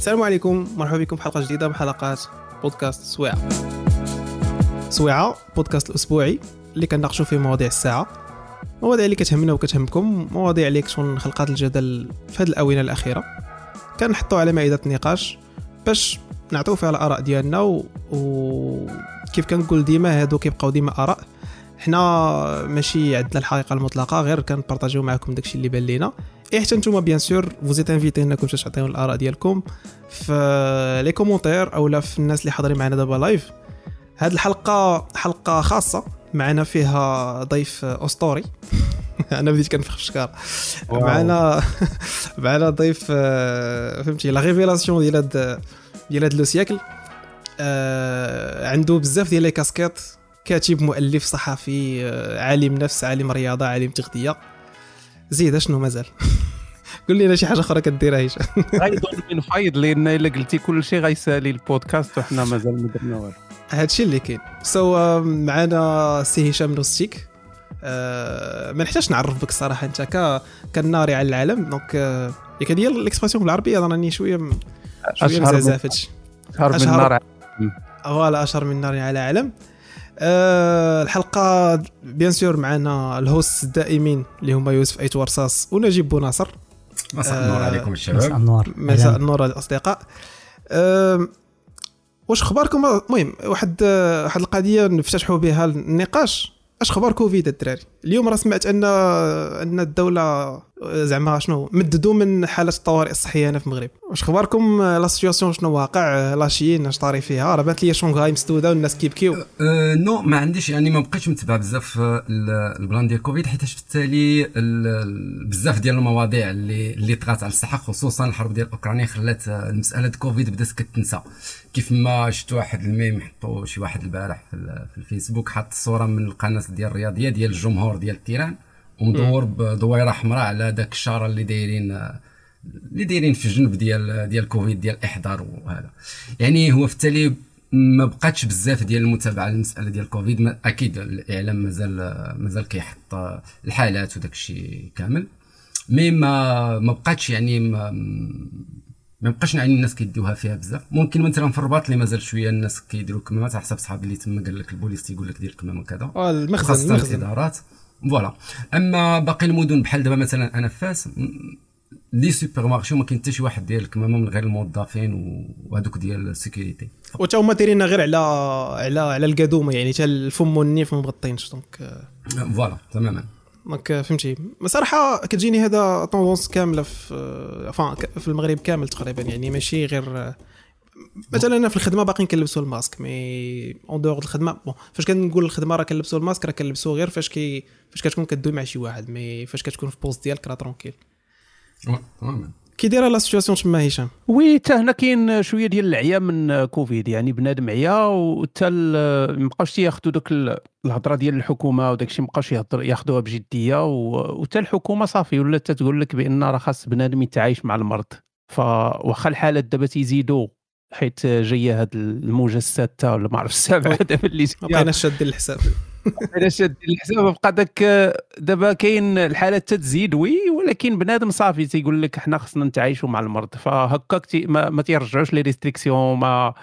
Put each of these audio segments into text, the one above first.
السلام عليكم. مرحبا بكم في حلقة جديدة من حلقات بودكاست سويعه سويعه بودكاست الأسبوعي اللي كنناقشوا فيه مواضيع الساعة. مواضيع اللي كتهمنا وكتهمكم مواضيع اللي كتكون خلقات الجدل في هذه الأونة الأخيرة. كنحطوا على مائدة النقاش باش نعطيو فيها الآراء ديالنا و... وكيف كنقول ديما هادو كيبقاو ديما آراء. حنا ماشي عندنا الحقيقة المطلقة غير كنبارطاجيو معكم داكشي اللي بان لينا. اي حتى نتوما bien sûr vous êtes invités انكم تعطيو الآراء ديالكم. في les commentaires أولا في الناس اللي حاضرين معنا دابا live هاد الحلقة حلقة خاصة. معنا فيها ضيف أسطوري. أنا بديت كنفخ في الشكار معنا معنا ضيف آه، فهمتي la révélation ديال هاد ديال هاد le cycle آه عنده بزاف ديال les casquettes. كاتب مؤلف صحفي آه عالم نفس عالم رياضة عالم تغذية. زيد شنو مازال؟ قول لنا شي حاجة أخرى كديرها هشام غيظن من فايض لأن إلا قلتي كل شيء غيسألي البودكاست وحنا مازال ما درنا والو. هادشي اللي كاين. سو so, uh, معنا سي هشام نوستيك uh, ما نحتاجش نعرف بك الصراحه أنت ك كناري على العالم. donc uh, ياك هي ال expression بالعربية راني شوية م... شوية مزعزع في هادشي أشهر من النار voilà أشهر من النار على العالم. أه الحلقة bien sûr معنا ال hosts الدائمين اللي هما يوسف ايت ورصاص ونجيب بوناصر مساء النور عليكم الشباب. مساء النور. مساء النور الأصدقاء. أه واش اخباركم المهم واحد واحد القضية نفتتحوا بها النقاش. اش خبار كوفيد الدراري؟ اليوم راه سمعت أن أن الدولة زعما شنو مددوا من حالة الطوارئ الصحية هنا في المغرب. واش خباركم la situation شنو واقع؟ لاشين اش طاري فيها؟ راه بانت لي شونغهاي مسدوده والناس كيبكيو. أه non ما عنديش يعني ما بقيتش متبع بزاف ال plan ديال كوفيد حيت في التالي بزاف ديال المواضيع اللي اللي طغات على الصحة خصوصا الحرب ديال أوكرانيا خلات المسألة كوفيد بدات كتنسى. كيف ما شفت واحد الميم حطوا شي واحد البارح في الفيسبوك حط صورة من القناة ديال الرياضية ديال الجمهور ديال التيران. ومدور بدويرة حمراء على داك الشاره اللي دايرين اللي دايرين في الجنب ديال ديال كوفيد ديال الاحضار وهذا. يعني هو في التالي ما بقاتش بزاف ديال المتابعة للمسألة ديال كوفيد أكيد الإعلام مازال مازال كيحط الحالات وداك الشيء كامل. mais ما ما بقاتش يعني ما ما بقاش يعني الناس كيديوها فيها بزاف. ممكن مثلا في الرباط اللي مازال شوية الناس كيديروا كمامات على حسب صحابي اللي تما قال لك البوليس تيقول لك دير الكمامة كذا. آه المخزن المخزن. الإدارات. voilà أما باقي المدن بحال دابا مثلا أنا فاس les supermarchés ما كاين حتى شي واحد ديال الكمامه من غير الموظفين وهذوك ديال ال sécurité. وتا هما دايرينها غير على على على القادومة يعني حتى الفم والنيف ما مغطينش donc voilà تماما. donc فهمتي. صراحة كتجيني هذا tendance كاملة في في المغرب كامل تقريبا يعني ماشي غير مثلا أنا في الخدمة باقيين كنلبسوا ال masque mais en dehors الخدمة bon فاش كنقول الخدمة راه كنلبسوا الماسك راه كنلبسوا غير فاش كي فاش كتكون كدوي مع شي واحد mais فاش كتكون في poste ديالك راه tranquille. كي دايرة la situation تما هشام؟ oui حتى هنا كاين شوية ديال العيا من كوفيد يعني بنادم عيا وحتى ما بقاوش تياخذوا دوك الهضرة ديال الحكومة وداك الشيء ما بقاوش ياخذوها بجدية وحتى الحكومة صافي ولات تقول لك بأن راه خاص بنادم يتعايش مع المرض. فواخا الحالات دابا تيزيدوا حيت جاية هاد الموجه السادسه ولا ما عرف السابعه دابا اللي ما بقيناش شادين الحساب. أنا شاد الحساب. بقى داك دابا كاين الحالات تتزيد oui ولكن بنادم صافي تيقول لك حنا خصنا نتعايشوا مع المرض. فهكاك ما, ما تيرجعوش les restrictions ما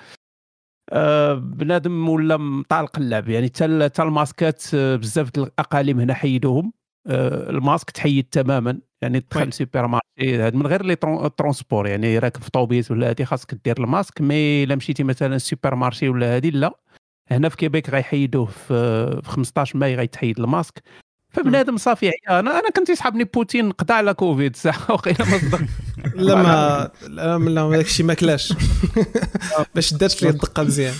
آه بنادم ولا مطالق اللعب. يعني حتى الماسكات بزاف الأقاليم هنا حيدوهم. آه الماسك تحيد تماما. يعني تدخل supermarché من غير les transports يعني راكب في طوبيس ولا هادي خاصك دير ال masque mais إلا مشيتي مثلا ال supermarché ولا هادي لا. هنا في كيبيك غيحيدوه في 15 ماي غيتحيد الماسك. فبنادم صافي عيا أنا أنا كنت يسحبني بوتين قضى على كوفيد ساعه وقيله ما صدق. لا ما لا لا داك الشيء ما كلاش. باش دارت لي الدقة مزيان.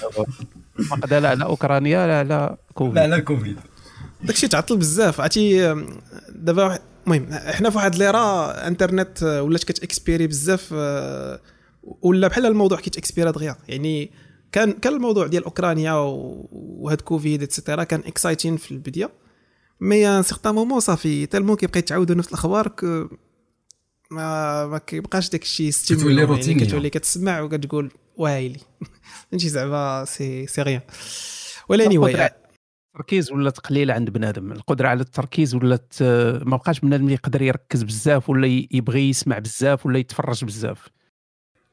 ما قضى لا على أوكرانيا لا على كوفيد. لا على كوفيد. داك الشيء تعطل بزاف. عرفتي دابا المهم حنا في واحد l'ère internet ولات كت expirer بزاف ولا بحال الموضوع كيتاكسبيرا دغيا. يعني كان كان الموضوع ديال أوكرانيا وهاد كوفيد et cetera كان excitant في البداية. mais à un certain moment صافي tellement كيبقى يتعاودوا نفس الأخبار ما ما كيبقاش داك الشيء كتولي روتيني. كتولي كتسمع وكتقول وايلي فهمتي زعما سي سي غيان ولا anyway التركيز ولات قليلة عند بنادم؟ القدرة على التركيز ولات ما بقاش بنادم يقدر يركز بزاف ولا يبغي يسمع بزاف ولا يتفرج بزاف.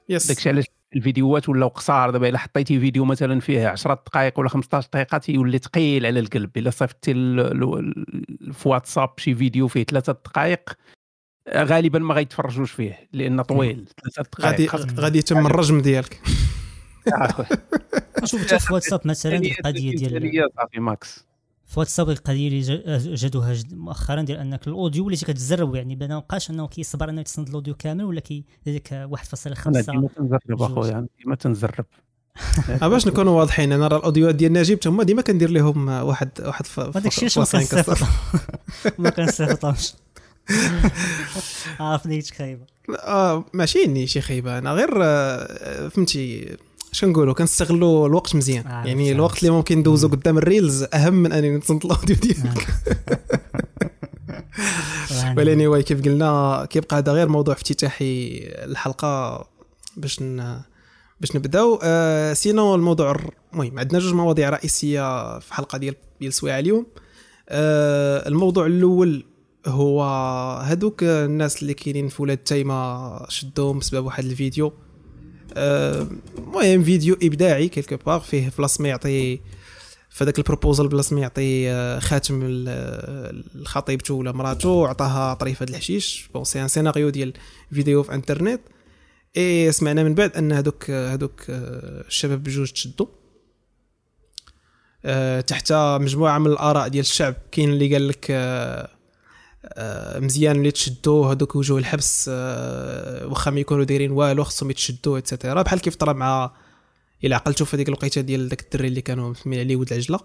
yes. داكشي علاش الفيديوهات ولاو قصار دابا إلا حطيتي فيديو مثلا فيه 10 دقائق ولا 15 دقيقة تيولي ثقيل على القلب. إلا صيفطتي في واتساب شي فيديو فيه ثلاثة دقائق غالبا ما غيتفرجوش فيه لأن طويل. ثلاثة غادي دقائق غادي يتم الرجم ديالك. شوف في واتساب مثلا القضية ديال صافي ماكس. في واتساب القضية اللي جا- جادوها جد- مؤخرا ديال أنك الأوديو وليتي كتجرب يعني ما بقاش أنه كيصبر أنه يتصنت الأوديو كامل ولا كي ديك 1.5 أنا ديما تنجرب جوج. اخويا ديما تنجرب آه، باش نكونوا واضحين أنا راه الاوديوات ديال نجيب هما ديما كندير لهم واحد واحد ف- هذاك الشيء ف- شنو فاصلين كسر. كنصيفط ما كنصيفطهمش عارف ليك خايبة. آه ماشي إني شي خيبه أنا غير آه، فهمتي اش كنقولوا كنستغلوا الوقت مزيان. عارف، يعني عارف. الوقت اللي ممكن ندوزو قدام ال reels أهم من أنني نتصنت ال audio ديالك. ولكن واي كيف قلنا كيبقى هذا غير موضوع افتتاحي الحلقة باش ن... باش نبداو آه sinon الموضوع المهم عندنا جوج مواضيع رئيسية في حلقة ديال ديال سوايع اليوم. آه الموضوع الأول هو هادوك الناس اللي كاينين في ولاد تايمة شدوهم بسبب واحد الفيديو. آه، المهم فيديو إبداعي quelque part فيه بلاصة ما يعطي في هذاك ال proposal بلاصة ما يعطي آه، خاتم ل- لخطيبته ولا مراته عطاها طريفة الحشيش. bon c'est un scénario ديال فيديو في إنترنت. اي سمعنا من بعد أن هذوك هذوك آه، الشباب بجوج تشدوا. آه، تحت مجموعة من الآراء ديال الشعب. كاين اللي قال لك آه، آه، مزيان اللي تشدوا هذوك وجوه الحبس آه، واخا ما يكونوا دايرين والو خصهم يتشدوا et cetera بحال كيف طرا مع إلى عقلتوا في هذيك الوقيتة ديال داك الدري اللي كانوا مسمين عليه ولد العجلة.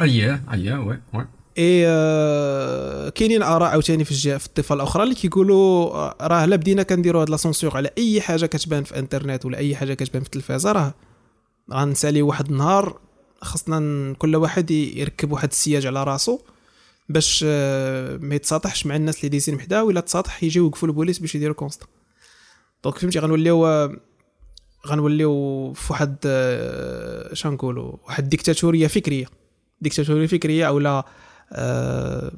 اييه اييه oui oui. إي آه، كاينين آراء عاوتاني في الجهة في الضفه الأخرى اللي كيقولوا آه، راه لا بدينا كنديروا هاد la censure على أي حاجة كتبان في إنترنت ولا أي حاجة كتبان في التلفازة راه غنسالي واحد النهار خصنا كل واحد يركب واحد السياج على راسو. باش آه، ما يتساطحش مع الناس اللي دايزين محداه ولا تساطح يجيو يوقفوا البوليس باش يديروا constat. donc فهمتي غنوليو غنوليو في واحد آه، شنو نقولوا واحد ديكتاتورية فكرية. ديكتاتورية فكرية أو لا آه،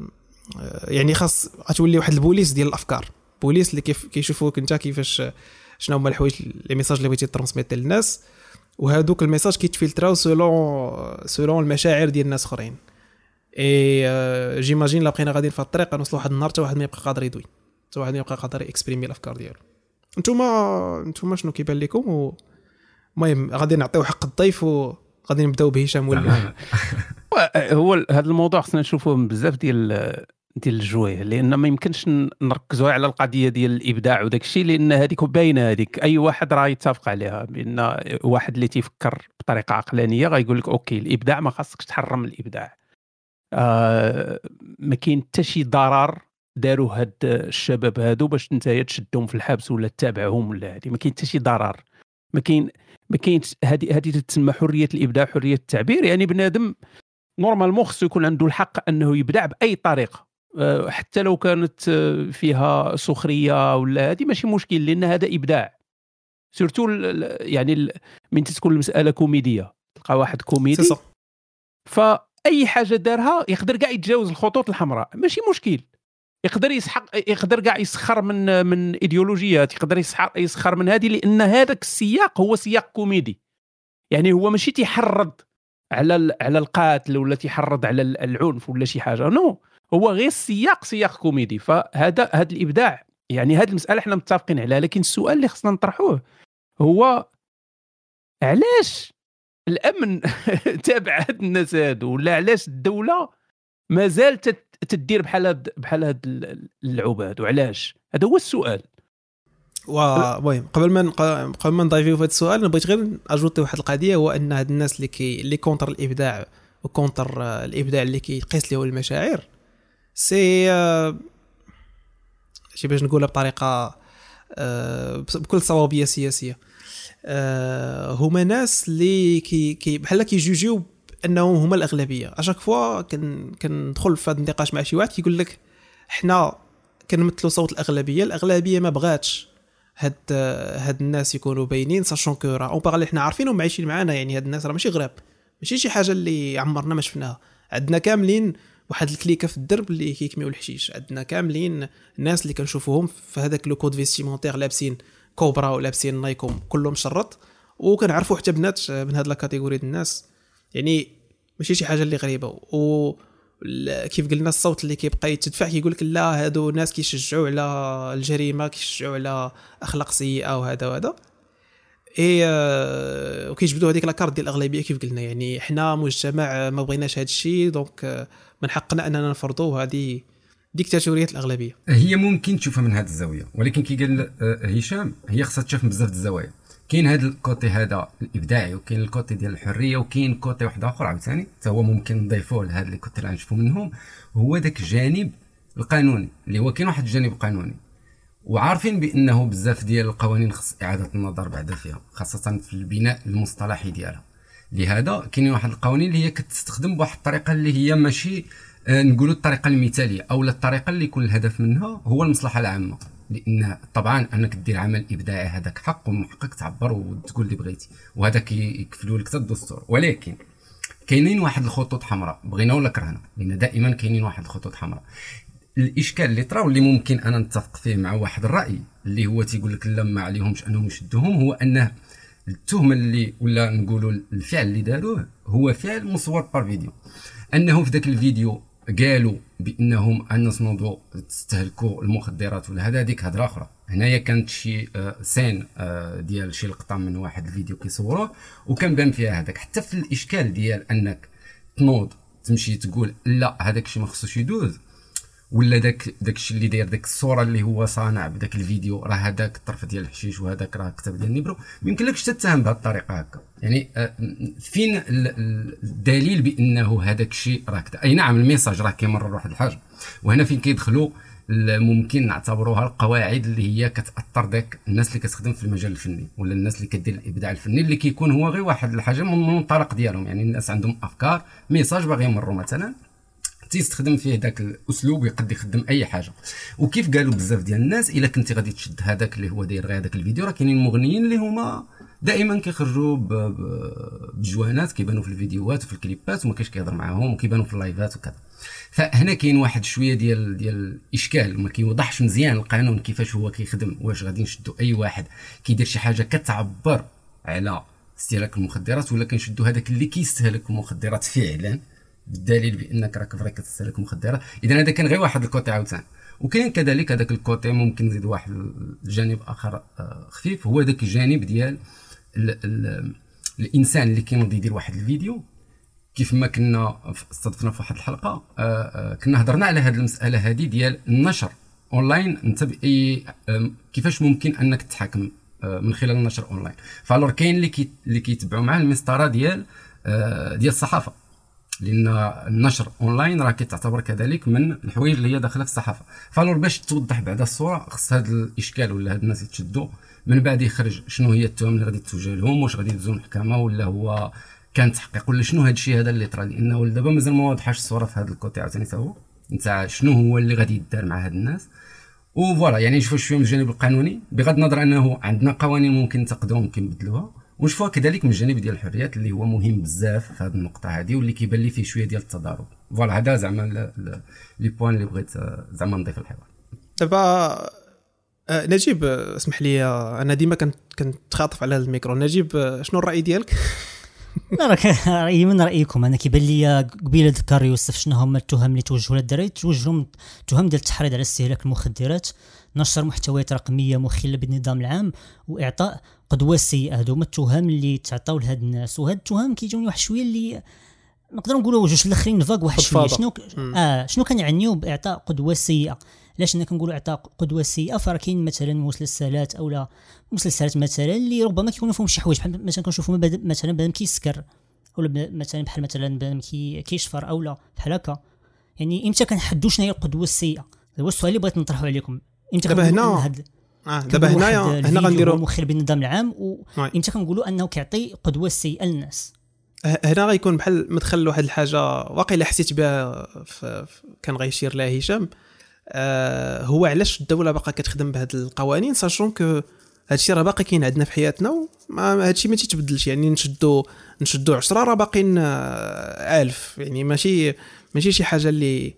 آه، يعني خاص غتولي واحد البوليس ديال الأفكار. بوليس اللي كيف كيشوفوك أنت كيفاش شنو هما الحوايج les messages اللي بغيتي transmettre للناس. وهادوك ال messages كيتفلتراو selon selon المشاعر ديال الناس أخرين. et j'imagine لا بقينا غاديين في الطريق غنوصلوا واحد النهار حتى واحد ما يبقى قادر يدوي. حتى واحد ما يبقى قادر exprimer الأفكار ديالو. نتوما نتوما شنو كيبان لكم؟ المهم غادي نعطيو حق الضيف وغادي نبداو بهشام ولا هو هذا الموضوع خصنا نشوفوه من بزاف ديال ديال الجوايه لأن ما يمكنش نركزوا على القضية ديال الإبداع وداك الشيء لأن هذيك باينه هذيك أي واحد راه يتفق عليها. بأن واحد اللي تيفكر بطريقة عقلانية غيقول لك OK الإبداع ما خاصكش تحرم الإبداع. آه ما كاين حتى شي ضرر داروا هاد الشباب هادو باش انت تشدهم في الحبس ولا تتابعهم ولا هادي. ما كاين حتى شي ضرر. ما كاين ما كاينش هذه هذه تسمى حرية الإبداع حرية التعبير. يعني بنادم normalement خصو يكون عنده الحق أنه يبدع بأي طريقة. آه، حتى لو كانت آه، فيها سخرية ولا هذه ماشي مشكل لأن هذا إبداع. surtout يعني من تكون المساله كوميدية. تلقى واحد كوميدي صافي أي حاجة دارها يقدر كاع يتجاوز الخطوط الحمراء ماشي مشكل. يقدر يسحق يقدر كاع يسخر من من إيديولوجيات يقدر يسحق يسخر من هذه لأن هذاك السياق هو سياق كوميدي. يعني هو ماشي تيحرض على على القتل ولا تيحرض على ال- العنف ولا شي حاجة. non هو غير السياق سياق كوميدي. فهذا هذا الإبداع. يعني هذه المسألة إحنا متفقين عليها لكن السؤال اللي خصنا نطرحوه هو علاش الأمن تابع هاد الناس هادو ولا علاش الدولة مازال تدير بحال هاد بحال هاد ال- اللعوب هادو؟ علاش؟ هذا هو السؤال. المهم قبل ما قبل ما نضيفيو في هذا السؤال بغيت غير ajouter واحد القضية هو أن هاد الناس اللي كي اللي contre الإبداع و contre الإبداع اللي كيقيس له المشاعر c'est شي باش نقولها بطريقة آه، بكل صوابية سياسية. آه، هما ناس اللي كي كي بحال كيجوجيو انهم هما الأغلبية. à chaque fois que كندخل في هذا النقاش مع شي واحد كيقول لك حنا كنمثلوا صوت الأغلبية الأغلبية ما بغاتش هاد هاد الناس يكونوا باينين sachant que راه on parle حنا عارفينهم عايشين معنا يعني هاد الناس راه ماشي غراب. ماشي شي حاجة اللي عمرنا ما شفناها. عندنا كاملين واحد ال clique في الدرب اللي كيكميو الحشيش. عندنا كاملين الناس اللي كنشوفوهم في هذاك لو code vestimentaire لابسين. كوبرا ولابسين نايكوم كلهم شرط وكنعرفوا حتى بنات من هاد la catégorie الناس. يعني ماشي شي حاجة اللي غريبة. و كيف قلنا الصوت اللي كيبقى يتدفع كيقول لك لا هادو ناس كيشجعوا على الجريمة كيشجعوا على أخلاق سيئة وهذا وهذا. إي آه، وكيجبدوا هذيك la carte ديال الأغلبية كيف قلنا. يعني حنا مجتمع ما بغيناش هذا الشيء donc آه، من حقنا أننا نفرضوه. هذه ديكتاتورية الأغلبية. هي ممكن تشوفها من هذه الزاوية ولكن كي قال آه، هشام هي خصها تشوف من بزاف الزوايا. كاين هذا ال côté هذا الإبداعي وكاين ال côté ديال الحرية وكاين côté واحد آخر عاوتاني. حتى هو ممكن نضيفوه لهذا اللي كنتكلموا. هو ذاك الجانب القانوني اللي هو كاين واحد الجانب قانوني. وعارفين بأنه بزاف ديال القوانين خص إعادة النظر بعدا فيها خاصة في البناء المصطلحي ديالها. لهذا كاينين واحد القوانين اللي هي كتستخدم بواحد الطريقة اللي هي ماشي نقولوا الطريقة المثالية. أو الطريقة اللي يكون الهدف منها هو المصلحة العامة. لأن طبعا أنك دير عمل إبداعي هذاك حق ومن حقك تعبر وتقول اللي بغيتي. وهذاك يكفلوا لك الدستور. ولكن كاينين واحد الخطوط حمراء. بغينا ولا كرهنا؟ لأن دائما كاينين واحد الخطوط حمراء. الإشكال اللي طرا واللي ممكن أنا نتفق فيه مع واحد الرأي اللي هو تيقول لك لا ما عليهمش أنهم يشدوهم هو أنه التهمة اللي ولا نقولوا الفعل اللي داروه هو فعل مصور بار فيديو أنه في ذاك الفيديو قالوا بأنهم الناس نوضوا تستهلكوا المخدرات ولا هذا هذيك هضره أخرى. هنايا كانت شي آه، سين آه، ديال شي لقطة من واحد الفيديو كيصوروه وكان بان فيها هذاك. حتى في الإشكال ديال أنك تنوض تمشي تقول لا هذاك الشيء ما خصوش يدوز ولا داك الشيء اللي داير داك الصورة اللي هو صانع بداك الفيديو راه هذاك الطرف ديال الحشيش وهذاك راه كتاب ديال النبرو ما يمكنلكش تتهم بهذه الطريقة هكا. يعني آه، فين الدليل بأنه هذاك الشيء راه أي نعم ال message راه كيمرر واحد الحاجة وهنا فين كيدخلوا ممكن نعتبروها القواعد اللي هي كتأثر داك الناس اللي كتخدم في المجال الفني ولا الناس اللي كدير الإبداع الفني اللي كيكون هو غير واحد الحاجة من المنطلق ديالهم. يعني الناس عندهم أفكار message باغي يمروا مثلا تيستخدم فيه ذاك الأسلوب ويقد يخدم أي حاجة. وكيف قالوا بزاف ديال الناس إلا كنتي غادي تشد هذاك اللي هو داير غير هذاك الفيديو راه كاينين مغنيين اللي هما دائما كيخرجوا ب joints ات كيبانوا في الفيديوهات وفي ال clips ات وما كاينش كيهضر معاهم وكيبانوا في ال lives ات وكذا. فهنا كاين واحد شوية ديال ديال الاشكال ما كيوضحش مزيان القانون كيفاش هو كيخدم واش غادي نشدوا أي واحد كيدير شي حاجة كتعبر على استهلاك المخدرات ولا كنشدوا هذاك اللي كيستهلك المخدرات فعلا بالدليل بأنك راك vraiment كتستهلك مخدرات. اذا هذا كان غير واحد ال côté عاوتاني. وكاين كذلك هذاك ال côté ممكن نزيد واحد الجانب آخر آه، خفيف هو ذاك الجانب ديال ال ال الإنسان اللي كينوض يدير واحد الفيديو كيف ما كنا استضفنا في واحد الحلقة آه، آه، كنا هضرنا على هذه المسألة هذه ديال النشر أونلاين. أنت باي كيفاش ممكن أنك تحاكم من خلال النشر أونلاين؟ فالور كاين اللي كي اللي كيتبعوا مع المسطرة ديال ديال الصحافة. لأن النشر أونلاين راه كتعتبر كذلك من الحوايج اللي هي داخلة في الصحافة. فالور باش توضح بعدا الصورة خص هذا الإشكال ولا هاد الناس يتشدوا من بعد يخرج شنو هي التهم اللي غادي توجه لهم؟ واش غادي يدوزوا المحكمة؟ ولا هو كان تحقيق؟ ولا شنو هذا الشيء هذا اللي طرا لأنه دابا مازال ما واضحاش الصورة في هذا ال côté عاوتاني تا هو. نتاع شنو هو اللي غادي يدار مع هاد الناس؟ و voilà يعني نشوفوا شوية من الجانب القانوني. بغض النظر أنه عندنا قوانين ممكن تقدروا ممكن نبدلوها ونشوفوها كذلك من الجانب ديال الحريات اللي هو مهم بزاف في هذه النقطة هذه واللي كيبان لي فيه شوية ديال التضارب. voilà هذا زعما les points اللي بغيت زعما نضيف الحوار دابا آه، نجيب آه، اسمح لي آه، أنا ديما كنت كنتخاطف على الميكرو. نجيب شنو الرأي ديالك؟ رأيي من رأيكم. أنا كيبان لي قبيلة ذكر يوسف شنو هما التهم اللي توجهوا للدراري توجهوا تهم ديال التحريض على استهلاك المخدرات. نشر محتويات رقمية مخلة بالنظام العام وإعطاء قدوة سيئة. هذو هما التهم اللي تعطاو لهاد الناس. وهاد التهم كيجوني واحد شوية اللي نقدروا نقولوا جوج الأخرين فاك واحد شوية. شنو آه شنو كنعنيو بإعطاء قدوة سيئة؟ علاش أنا كنقولوا اعطاء قدوة سيئة فراه كاين مثلا مسلسلات أو لا مسلسلات مثلا اللي ربما كيكونوا فيهم شي حوايج بحال مثلا كنشوفوا مثلا بنادم كيسكر ولا مثلا بحال مثلا بنادم كيشفر أو لا بحال هكا. يعني إمتى كنحدوا شنو هي القدوة السيئة؟ هو السؤال اللي بغيت نطرحه عليكم. إمتى دابا هنا آه دابا هنايا هنا غنديروا مخل بالنظام العام وامتى كنقولوا أنه كيعطي قدوة سيئة للناس؟ هنا غيكون بحال مدخل لواحد الحاجة واقيلا حسيت بها كان غيشير لها هشام. هو علاش الدولة باقا كتخدم بهاد القوانين sachant que هادشي راه باقي كاين عندنا في حياتنا هادشي ما تيتبدلش. يعني نشدو نشدو 10 راه باقيين 1000 يعني ماشي ماشي شي حاجة اللي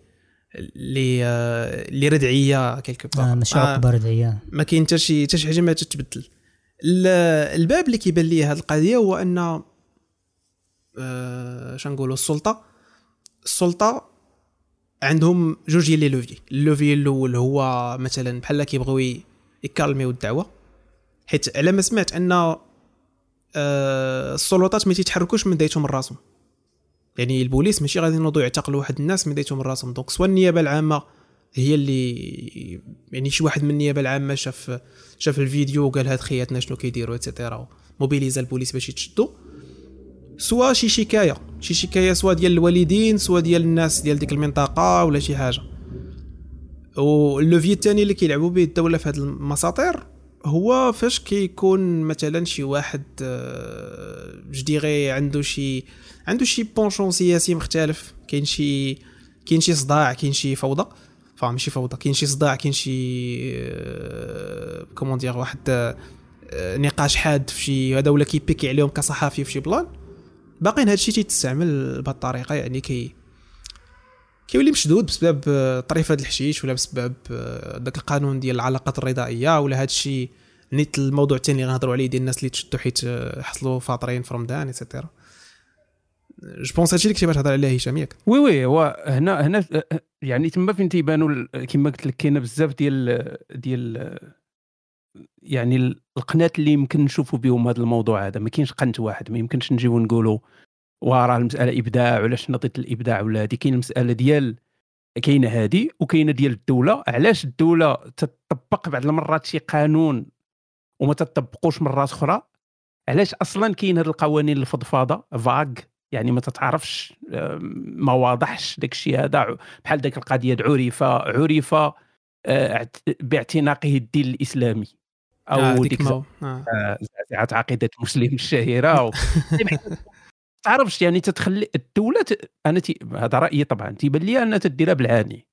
اللي آه، اللي ردعية quelque آه ماشي عقبة ردعية. ما كاين حتى شي حتى شي حاجة ما تتبدل. ال- الباب اللي كيبان لي هذه القضية هو أن آه نقولوا السلطة. السلطة عندهم جوج ديال لي لوفي. ال levier الأول هو مثلا بحال كيبغيو ي calmer يو الدعوة حيت على ما سمعت أن آه السلطات ما تيتحركوش من دايتهم راسهم يعني البوليس ماشي غادي ينوضوا يعتقلوا واحد الناس من دايتهم راسهم donc سواء النيابة العامة هي اللي يعني شي واحد من النيابة العامة شاف شاف الفيديو وقال هاد خياتنا شنو كيديروا et cetera mobilisa البوليس باش يتشدوا soit شي شكاية. شي شكاية soit ديال الوالدين soit ديال الناس ديال ديك المنطقة ولا شي حاجة. وال levier الثاني اللي كيلعبوا به الدولة في هاد المساطير هو فاش كيكون مثلا شي واحد آه، je dirais عنده شي عنده شي penchant سياسي مختلف كاين شي كاين شي صداع كاين شي فوضى. فا ماشي فوضى. كاين شي صداع كاين شي آه، comment dire واحد آه، نقاش حاد في شي هذا ولا كيبيكي عليهم كصحافي في شي plan. باقيين هادشي تيتستعمل بهاد الطريقة يعني كي كيولي مشدود بسبب آه، طريفه الحشيش ولا بسبب آه، داك القانون ديال العلاقات الرضائية ولا هادشي نيت الموضوع الثاني اللي غنهضروا عليه ديال الناس اللي تشدوا حيت آه، حصلوا فاطرين في رمضان et cetera je pense هادشي اللي كنتي تهضر عليه هشام ياك؟ oui oui هو هنا هنا يعني تما فين تيبانوا كما قلت لك كاينة بزاف ديال ديال يعني القنات اللي يمكن نشوفوا بهم هذا الموضوع هذا ما كاينش قنت واحد ما يمكنش نجيو نقولوا وراه المسألة إبداع ولاش نضيت الإبداع ولا هذه كاين المساله ديال كاينة هذه وكاينة ديال الدولة علاش الدولة تطبق بعض المرات شي قانون وما تطبقوش مرات أخرى؟ علاش أصلا كاين هاد القوانين الفضفاضة فاغ يعني ما تتعرفش ما واضحش داك الشيء هذا بحال داك القضية عرف عرف آه، اعت- باعتناقه الدين الإسلامي. أو آه، ديك هو. آه. آه، زعزعة عقيدة المسلم الشهيرة و... تعرفش يعني تتخلي الدولة ت... أنا تي... هذا رأيي طبعا تيبان لي أنها تديرها بالعاني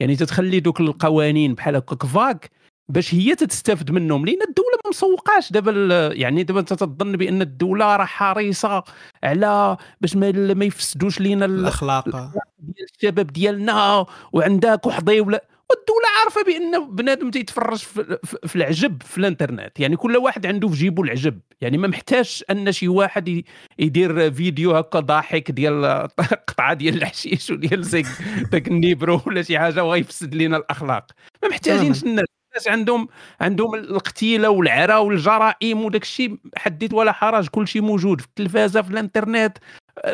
يعني تتخلي دوك القوانين بحال هكاك فاك باش هي تستافد منهم لأن الدولة ما مسوقاش دابا يعني دابا أنت تظن بأن الدولة راه حريصة على باش ما, ما يفسدوش لينا ال- الأخلاق آه. ديال الشباب ديالنا وعندها كحضي ولا والدولة عارفة بأن بنادم تيتفرج في, العجب في الانترنت. يعني كل واحد عنده في جيبه العجب. يعني ما محتاجش أن شي واحد يدير فيديو هكا ضاحك ديال قطعة ديال الحشيش وديال زيك داك النيبرو ولا شي حاجة وغيفسد لنا الأخلاق. ما محتاجينش الناس. الناس عندهم عندهم القتيلة والعرا والجرائم وداك الشيء حديث ولا حرج كل شيء موجود في التلفازة في الانترنت.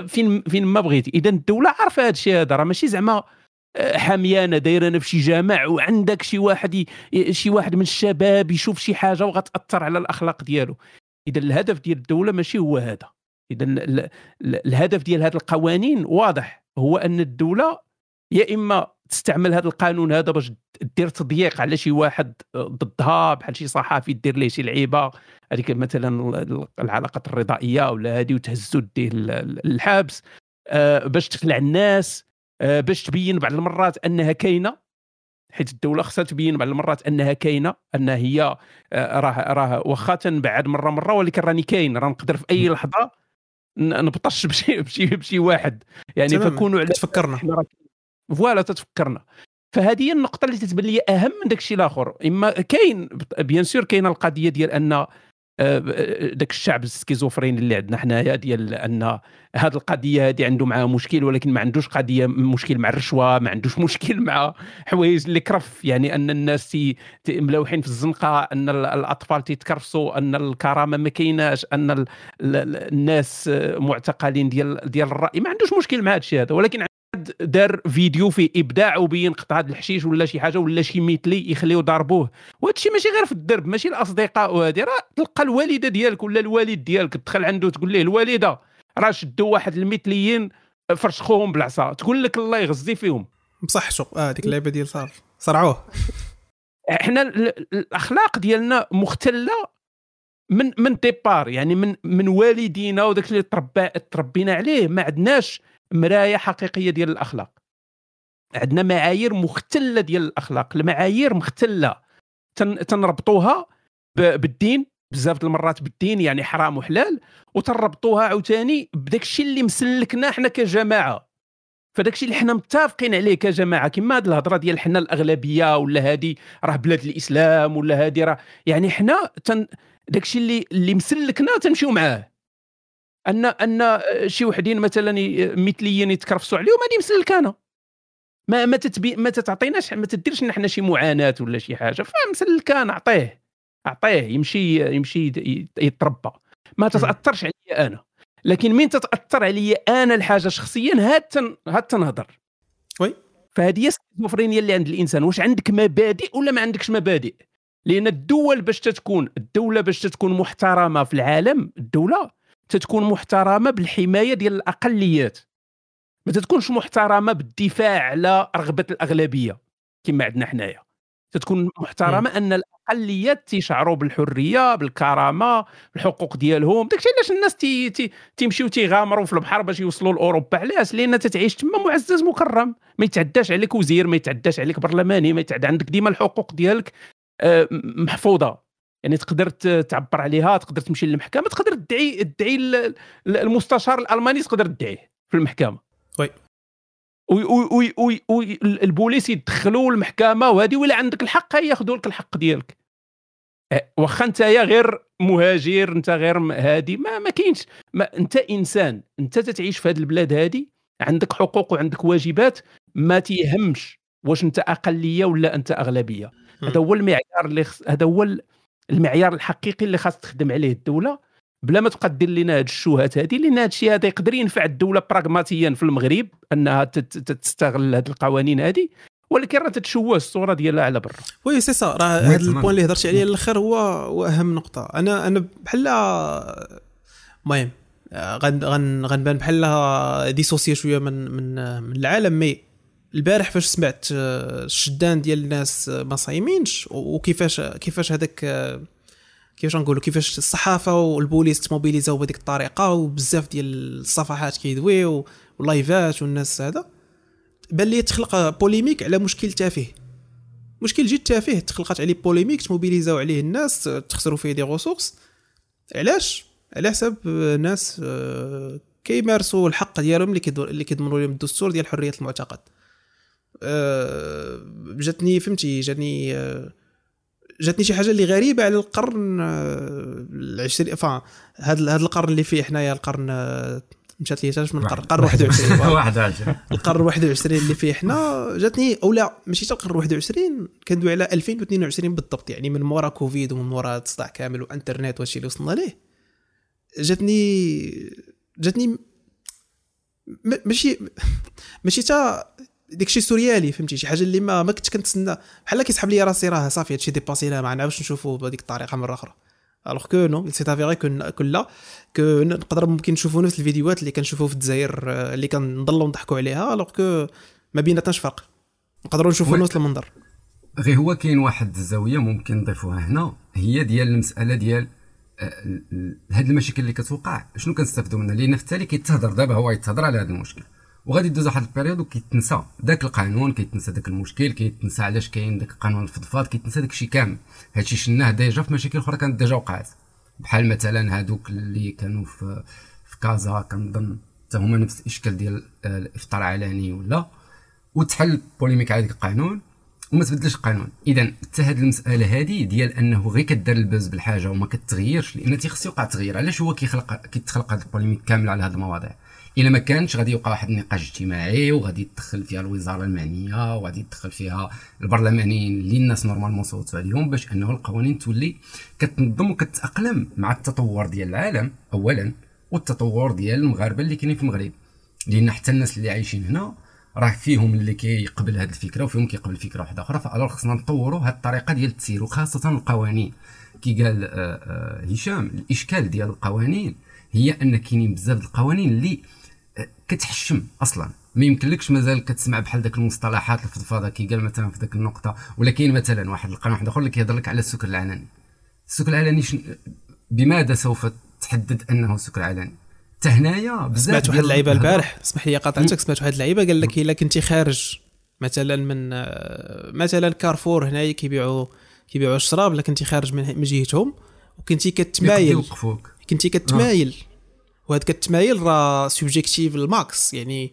فين فين ما بغيتي. إذا الدولة عارفة هذا الشيء هذا. راه ماشي زعما حاميانه دايره في شي جامع وعندك شي واحد ي... شي واحد من الشباب يشوف شي حاجة وغتأثر على الأخلاق ديالو. إذا الهدف ديال الدولة ماشي هو هذا. إذا ال... ال... الهدف ديال هذه القوانين واضح هو أن الدولة يا إما تستعمل هذا القانون هذا باش دير تضييق على شي واحد ضدها بحال شي صحافي دير ليه شي لعيبة هذيك مثلا العلاقات الرضائية ولا هذه وتهزو ديه الحبس آه، باش تخلع الناس. باش تبين بعض المرات أنها كاينة حيت الدولة خصها تبين بعض المرات أنها كاينة أن هي آه، راه راه واخا تنبعد مرة مرة ولكن راني كاين راه نقدر في أي لحظة نبطش بشي بشي بشي واحد. يعني. فكونوا على راه- فوالا تتفكرنا. فهذه هي النقطة اللي تتبان لي أهم من داك الشيء الآخر. إما كاين bien sûr كاينة القضية ديال آه، داك الشعب ال schizophrène اللي عندنا حنايا ديال أن هذه القضية هذه عنده معها مشكل ولكن ما عندوش قضية مشكل مع الرشوة ما عندوش مشكل مع حوايج اللي كرف. يعني أن الناس ملوحين في الزنقة أن ال- الأطفال تيتكرفسوا أن الكرامة ما كايناش أن ال- ال- الناس آه، معتقلين ديال ديال الرأي. ما عندوش مشكل مع هذا الشيء هذا ولكن دار فيديو فيه ابداع وبين قطعه الحشيش ولا شي حاجة ولا شي مثلي يخليو ضربوه. وهذا الشيء ماشي غير في الدرب ماشي الأصدقاء وهذه راه تلقى الوالدة ديالك ولا الوالد ديالك تدخل عنده تقول ليه الوالدة راه شدوا واحد المثليين فرشخوهم بالعصا تقول لك الله يغزي فيهم. بصح شو آه ديك اللعبة ديال صار صرعوه. إحنا ال- ال- الأخلاق ديالنا مختلة من من ديبار يعني من من والدينا وداك اللي تربينا عليه ما عندناش مرايه حقيقية ديال الأخلاق. عندنا معايير مختلة ديال الأخلاق. المعايير مختلة. تن تنربطوها بالدين بزاف المرات بالدين يعني حرام وحلال وتربطوها عاوتاني بداك الشيء اللي مسلكنا إحنا كجماعة. فداك الشيء اللي حنا متفقين عليه كجماعة. كما هذه الهضرة ديال حنا الأغلبية ولا هذه راه بلاد الإسلام ولا هذه راه يعني حنا تن داك الشيء اللي اللي مسلكنا تنمشيو معاه. ان أن شي وحدين مثلا مثليين يتكرفسوا عليهم هذه مسلكانه ما ما تتبي ما تتعطيناش ما تديرش حنا شي معاناة ولا شي حاجة. فمسلكان أعطيه. أعطيه. يمشي يمشي يتربى. ما تتاثرش عليا أنا. لكن من تتأثر عليا أنا الحاجة شخصيا هات هات تنهضر. oui. فهذه هي السكيزوفرينيا اللي عند الإنسان. واش عندك مبادئ ولا ما عندكش مبادئ؟ لأن الدول باش تتكون الدولة باش تتكون محترمة في العالم الدولة تتكون محترمة بالحماية ديال الأقليات. ما تتكونش محترمة بالدفاع على رغبة الأغلبية كما عندنا حنايا. تتكون محترمة أن الأقليات تيشعروا بالحرية بالكرامة بالحقوق ديالهم داكشي علاش الناس تي تي تيمشيو تيغامروا في البحر باش يوصلوا لأوروبا. علاش؟ لأن تتعيش تما معزز مكرم. ما يتعداش عليك وزير ما يتعداش عليك برلماني ما يتعدى عندك ديما الحقوق ديالك آه، محفوظة. يعني تقدر تعبر عليها تقدر تمشي للمحكمة تقدر تدعي تدعي المستشار الألماني تقدر تدعيه في المحكمة. oui. oui oui oui oui البوليس يدخلوا المحكمه وهذه ولا عندك الحق ياخذوا لك الحق ديالك. أه، واخا انت يا غير مهاجر انت غير هادي ما ما كاينش. ما انت إنسان انت تتعيش في هذه البلاد هذه عندك حقوق وعندك واجبات ما تيهمش واش انت أقلية ولا أنت أغلبية. هذا هو المعيار اللي. هذا هو المعيار الحقيقي اللي خاص تخدم عليه الدولة بلا ما تبقى دير لنا هاد الشوهات هذه لأن هاد الشيء هذا يقدر ينفع الدولة براغماتيا في المغرب أنها تستغل هاد القوانين هذه ولكن راه تتشوه الصورة ديالها على برا. وي سي سا راه هذا ال point اللي هضرتي عليه الآخر هو هو أهم نقطة. أنا أنا بحال المهم غن غن غنبان بحال dissocié شوية من من من العالم mais البارح فاش سمعت الشدان ديال الناس ما صايمينش؟ وكيفاش كيفاش هذاك كيفاش نقولوا كيفاش الصحافة والبوليس تموبيليزاو بهذيك الطريقة؟ وبزاف ديال الصفحات كيدويو ولايفات والناس هذا. بان لي تخلق polémique على مشكل تافه. مشكل جد تافه. تخلقات عليه polémique تموبيليزاو عليه الناس تخسروا فيه des ressources علاش؟ على حساب ناس آه، كيمارسوا الحق ديالهم اللي كيضمنوا لهم الدستور ديال حرية المعتقد. آه، جاتني فهمتي جاتني آه، جاتني شي حاجة اللي غريبة على القرن آه، العشرين فا هذا هذا القرن اللي فيه حنايا القرن آه، مشات لي من القرن القرن 21 21 القرن 21 اللي فيه حنا جاتني أو لا ماشي حتى القرن 21 كندوي على 2022 بالضبط يعني من مورا كوفيد ومن مورا الصداع كامل وإنترنت وهادشي اللي وصلنا ليه. جاتني جاتني ماشي ماشي تا داكشي سوريالي فهمتي؟ شي حاجة اللي ما ما كنت كنتسنى. بحال كيسحب لي راسي راه صافي هادشي dépassé لا ما نعاودش نشوفو بهذيك الطريقة مرة أخرى. alors que non c'est avéré que là que نقدر ممكن نشوفو نفس الفيديوهات اللي كنشوفو في الجزائر آه، اللي كنضلوا نضحكوا عليها alors que ما بيناتناش فرق. نقدروا نشوفوا نفس المنظر. غير هو كاين واحد الزاوية ممكن نضيفوها هنا هي ديال المسألة ديال آه، هاد المشاكل اللي كتوقع. شنو كنستافدوا منها؟ لأن في التالي كيتهضر دابا هو يتهضر على هذا المشكل. وغادي دوز واحد ال période وكيتنسى. داك القانون كيتنسى داك المشكل كيتنسى علاش كاين داك القانون الفضفاض كيتنسى داك الشيء كامل. هادشي شناه déjà في مشاكل أخرى كانت déjà وقعت. بحال مثلا هادوك اللي كانوا في في كازا كنظن حتى هما نفس الإشكال ديال الإفطار علني ولا. وتحل polémique على داك القانون وما تبدلش القانون. اذا حتى هذه المسألة هذه ديال أنه غير كدار ال buzz بالحاجة وما كتغيرش لأن تيخص يوقع تغيير. علاش هو كيخلق كيتخلق هذا ال polémique كامل على هذه المواضيع؟ إلا ما كانش غادي يوقع واحد النقاش اجتماعي وغادي يدخل فيها الوزارة المعنية وغادي يدخل فيها البرلمانيين اللي الناس normalement صوتوا عليهم باش أنه القوانين تولي كتنظم وكتأقلم مع التطور ديال العالم اولا والتطور ديال المغاربة اللي كاينين في المغرب. لأن حتى الناس اللي عايشين هنا راه فيهم اللي كيقبل هذه الفكرة وفيهم كيقبل فكرة واحدة أخرى. ف alors خصنا نطوروا هذه الطريقة ديال التسيير وخاصة القوانين. كي قال آه، آه، هشام الإشكال ديال القوانين هي أن كاينين بزاف القوانين اللي كتحشم أصلا. ما يمكنلكش مازال كتسمع بحال ذاك المصطلحات الفضفاضه كي قال مثلا في ذاك النقطة ولا كاين مثلا واحد القانون واحد آخر اللي كيهضر لك على السكر العلني. السكر العلني شن... بماذا سوف تحدد أنه سكر علني؟ حتى هنايا بزاف سمعت واحد اللعيبة البارح اسمح لي قاطعتك سمعت واحد اللعيبة قال لك إلا كنتي خارج مثلا من مثلا كارفور هنايا كيبيعوا كيبيعوا الشراب الا كنتي خارج من جهتهم وكنتي كتمايل. كنتي كتمايل. وهاد كتمايل راه subjectif ال max يعني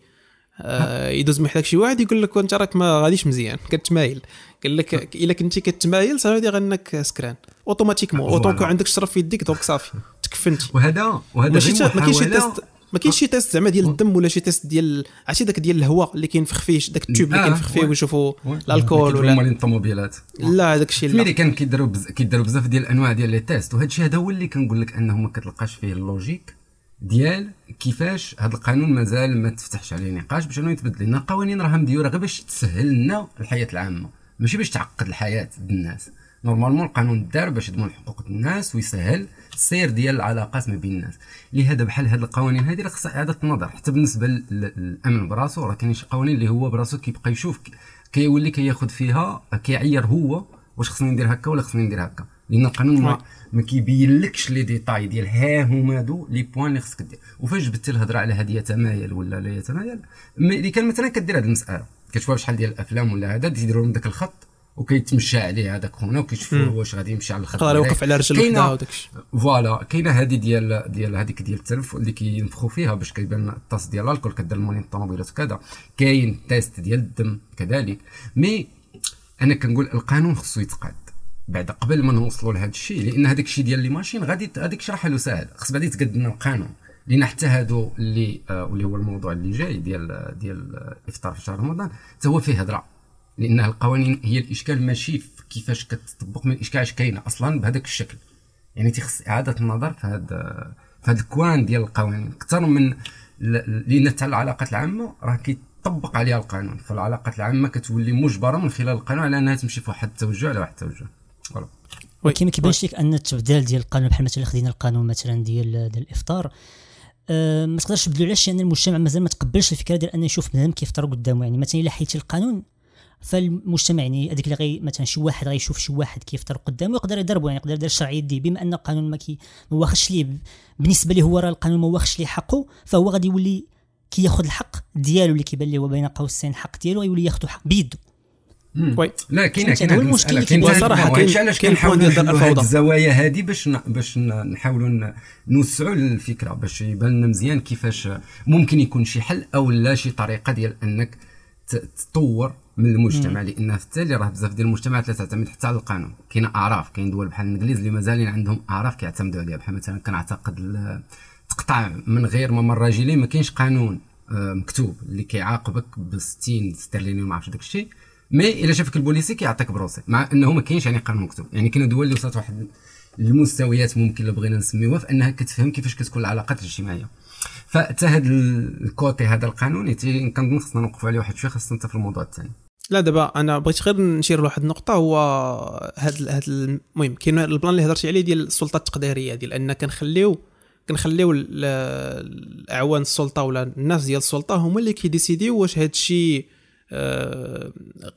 آه يدوز من حداك شي واحد يقول لك انت راك ما غاديش مزيان كتمايل قال لك إلا كنتي كتمايل صافي انك سكران. automatiquement auto عندك الشرف في يديك donc صافي تكفنتي وهذا وهذا غير ما كاينش شي test ما كاينش شي test زعما ديال الدم ولا شي test ديال عرفتي داك ديال الهواء اللي كينفخ فيه داك ال tube اللي آه، كينفخ فيه oui. ويشوفوا كيديروا ولا مال الطوموبيلات. لا هذاك الشيء لا. امريكان كيديروا. كيديروا بزاف ديال الأنواع ديال les tests وهذا الشيء هذا هو اللي كنقول لك أنه ما كتلقاش فيه ال logique. ديال كيفاش هذا القانون مازال ما تفتحش عليه نقاش باش انه يتبدل لنا القوانين راها مديوره غير باش تسهل لنا الحياة العامة. ماشي باش تعقد الحياة الناس. normalement القانون دار باش يضمن حقوق الناس ويسهل السير ديال العلاقات ما بين الناس. لهذا بحال هاد القوانين هذه راه خصها اعاده النظر حتى بالنسبة لل- للأمن براسو راه كاينين شي قوانين اللي هو براسو كيبقى يشوف كيولي كياخذ فيها كيعير هو واش خصني ندير هكا ولا خصني ندير هكا. لأن القانون. ما ما كيبينلكش لي ديتاي ديال ها هما هادو لي بوان اللي خصك دير. وفاش جبت الهضرة على هذه يتمايل ولا لا يتمايل اللي كان مثلا كدير هذه المسألة كتشوف شحال ديال الأفلام ولا هذا تيديروا لهم داك الخط وكيتمشى عليه هذاك خونا وكيشوفوا. واش غادي يمشي على الخط. يوقف على رجل وحدة وداك فوالا كاينة هذه ديال ديال هذيك ديال التلف اللي كينفخوا فيها باش كيبان الطاس ديال الكل كدير المولين الطوموبيلات وكذا. كاين test ديال الدم كذلك. mais أنا كنقول القانون خصو يتقاد. بعد قبل ما نوصلوا لهذا الشيء لأن هذاك الشيء ديال لي ماشين غادي الشيء راه حلو ساهل. خص بعد يتقاد لنا القانون. لأن حتى هادو اللي آه واللي هو الموضوع اللي جاي ديال ديال الافطار في شهر رمضان حتى هو فيه هضره لأن القوانين هي الإشكال ماشي في كيفاش كتطبق من الاشكال إش كاينة أصلا بهذاك الشكل. يعني تيخص إعادة النظر في هذا في هذا الكوان ديال القوانين. أكثر من لأن حتى العلاقات العامة راه كيطبق عليها القانون. فالعلاقات العامة كتولي مجبرة من خلال القانون على أنها تمشي في واحد التوجه على واحد التوجه. ولكن ما كيبانش لك أن التبديل ديال القانون بحال مثلا خدينا القانون مثلا ديال ديال الإفطار أه ما تقدرش تبدلو علاش لأن المجتمع مازال ما تقبلش الفكرة ديال انه يشوف بنادم كيفطر قدامه. يعني مثلا إلا حيدتي القانون فالمجتمع يعني هذيك اللي غي مثلا شي واحد غيشوف شي واحد كيفطر قدامه يقدر يضربه. يعني يقدر يدير الشرعيه دي بما ان القانون ما كي ما واخدش ليه بالنسبة ليه هو راه القانون ما واخدش ليه حقه فهو غادي يولي كياخذ الحق ديالو اللي كيبان ليه هو بين قوسين الحق ديالو غيولي ياخذ حق بيده وي. لا كاينة؟ كاينة المشكل كاين ما كاين- علاش كاين كنحاولوا نحلوا الفوضى. الزوايا هذه باش ن- باش نحاولوا نوسعوا الفكرة باش يبان لنا مزيان كيفاش ممكن يكون شي حل أو لا شي طريقة ديال أنك تطور من المجتمع. لأن في التالي راه بزاف ديال المجتمعات لا تعتمد حتى على القانون. كاين أعراف كاين دول بحال الإنجليز اللي مازالين عندهم أعراف كيعتمدوا عليها. بحال مثلا كنعتقد تقطع من غير ممر راجلي ما كاينش قانون آه، مكتوب اللي كيعاقبك ب 60 استرليني وما عرفتش داك الشيء mais إلا شافك البوليسي كيعطيك procès مع إنه ما كاينش يعني قانون مكتوب. يعني كاينة دول اللي وصلت واحد المستويات ممكن اللي بغينا نسميوها في إنها كتفهم كيفاش كتكون العلاقات الاجتماعية. فحتى هذا ال côté هذا القانوني كنظن خصنا نوقفوا عليه واحد شوية خاصه انت في الموضوع الثاني. لا دابا أنا بغيت غير نشير لواحد النقطة هو هاد هاد المهم كاين ال plan اللي هضرتي عليه ديال السلطة التقديرية ديال أن كنخليو كنخليو ال- الأعوان السلطة ولا الناس ديال السلطة هما اللي كي décidé يو واش هاد الشيء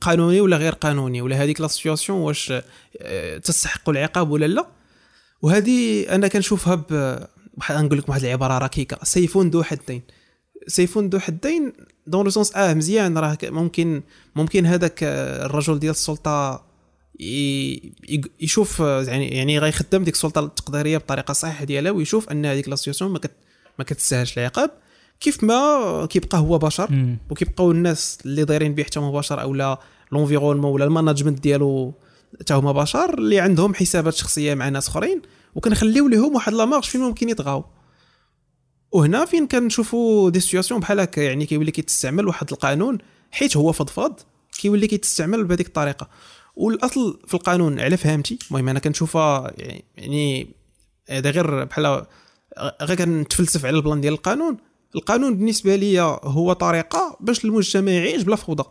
قانوني ولا غير قانوني؟ ولا هذيك la situation واش آه، تستحق العقاب ولا لا؟ وهذه أنا كنشوفها ب بحال نقول لكم واحد العبارة ركيكة. سيف ذو حدين. سيف ذو حدين dans le sens آه مزيان. راه ممكن ممكن هذاك آه، الرجل ديال السلطة يشوف آه، يعني يعني غيخدم ديك السلطة التقديرية بطريقة صحيحة ديالها ويشوف أن هذيك la situation ما ما كتستاهلش العقاب. كيف ما كيبقى هو بشر. وكيبقاو الناس اللي دايرين به حتى هما بشر أو لا l'environnement ولا ال management ديالو حتى هما بشر اللي عندهم حسابات شخصية مع ناس أخرين وكنخليو لهم واحد la marge فين ممكن يطغاو. وهنا فين كنشوفوا des situations بحال هكا يعني كيولي كيتستعمل واحد القانون حيت هو فضفاض كيولي كيتستعمل بهذيك الطريقة. والأصل في القانون على فهمتي؟ المهم أنا كنشوفها يعني هذا غير بحال غير كنتفلسف على البلان ديال القانون. القانون بالنسبة لي هو طريقة باش المجتمع يعيش بلا فوضى.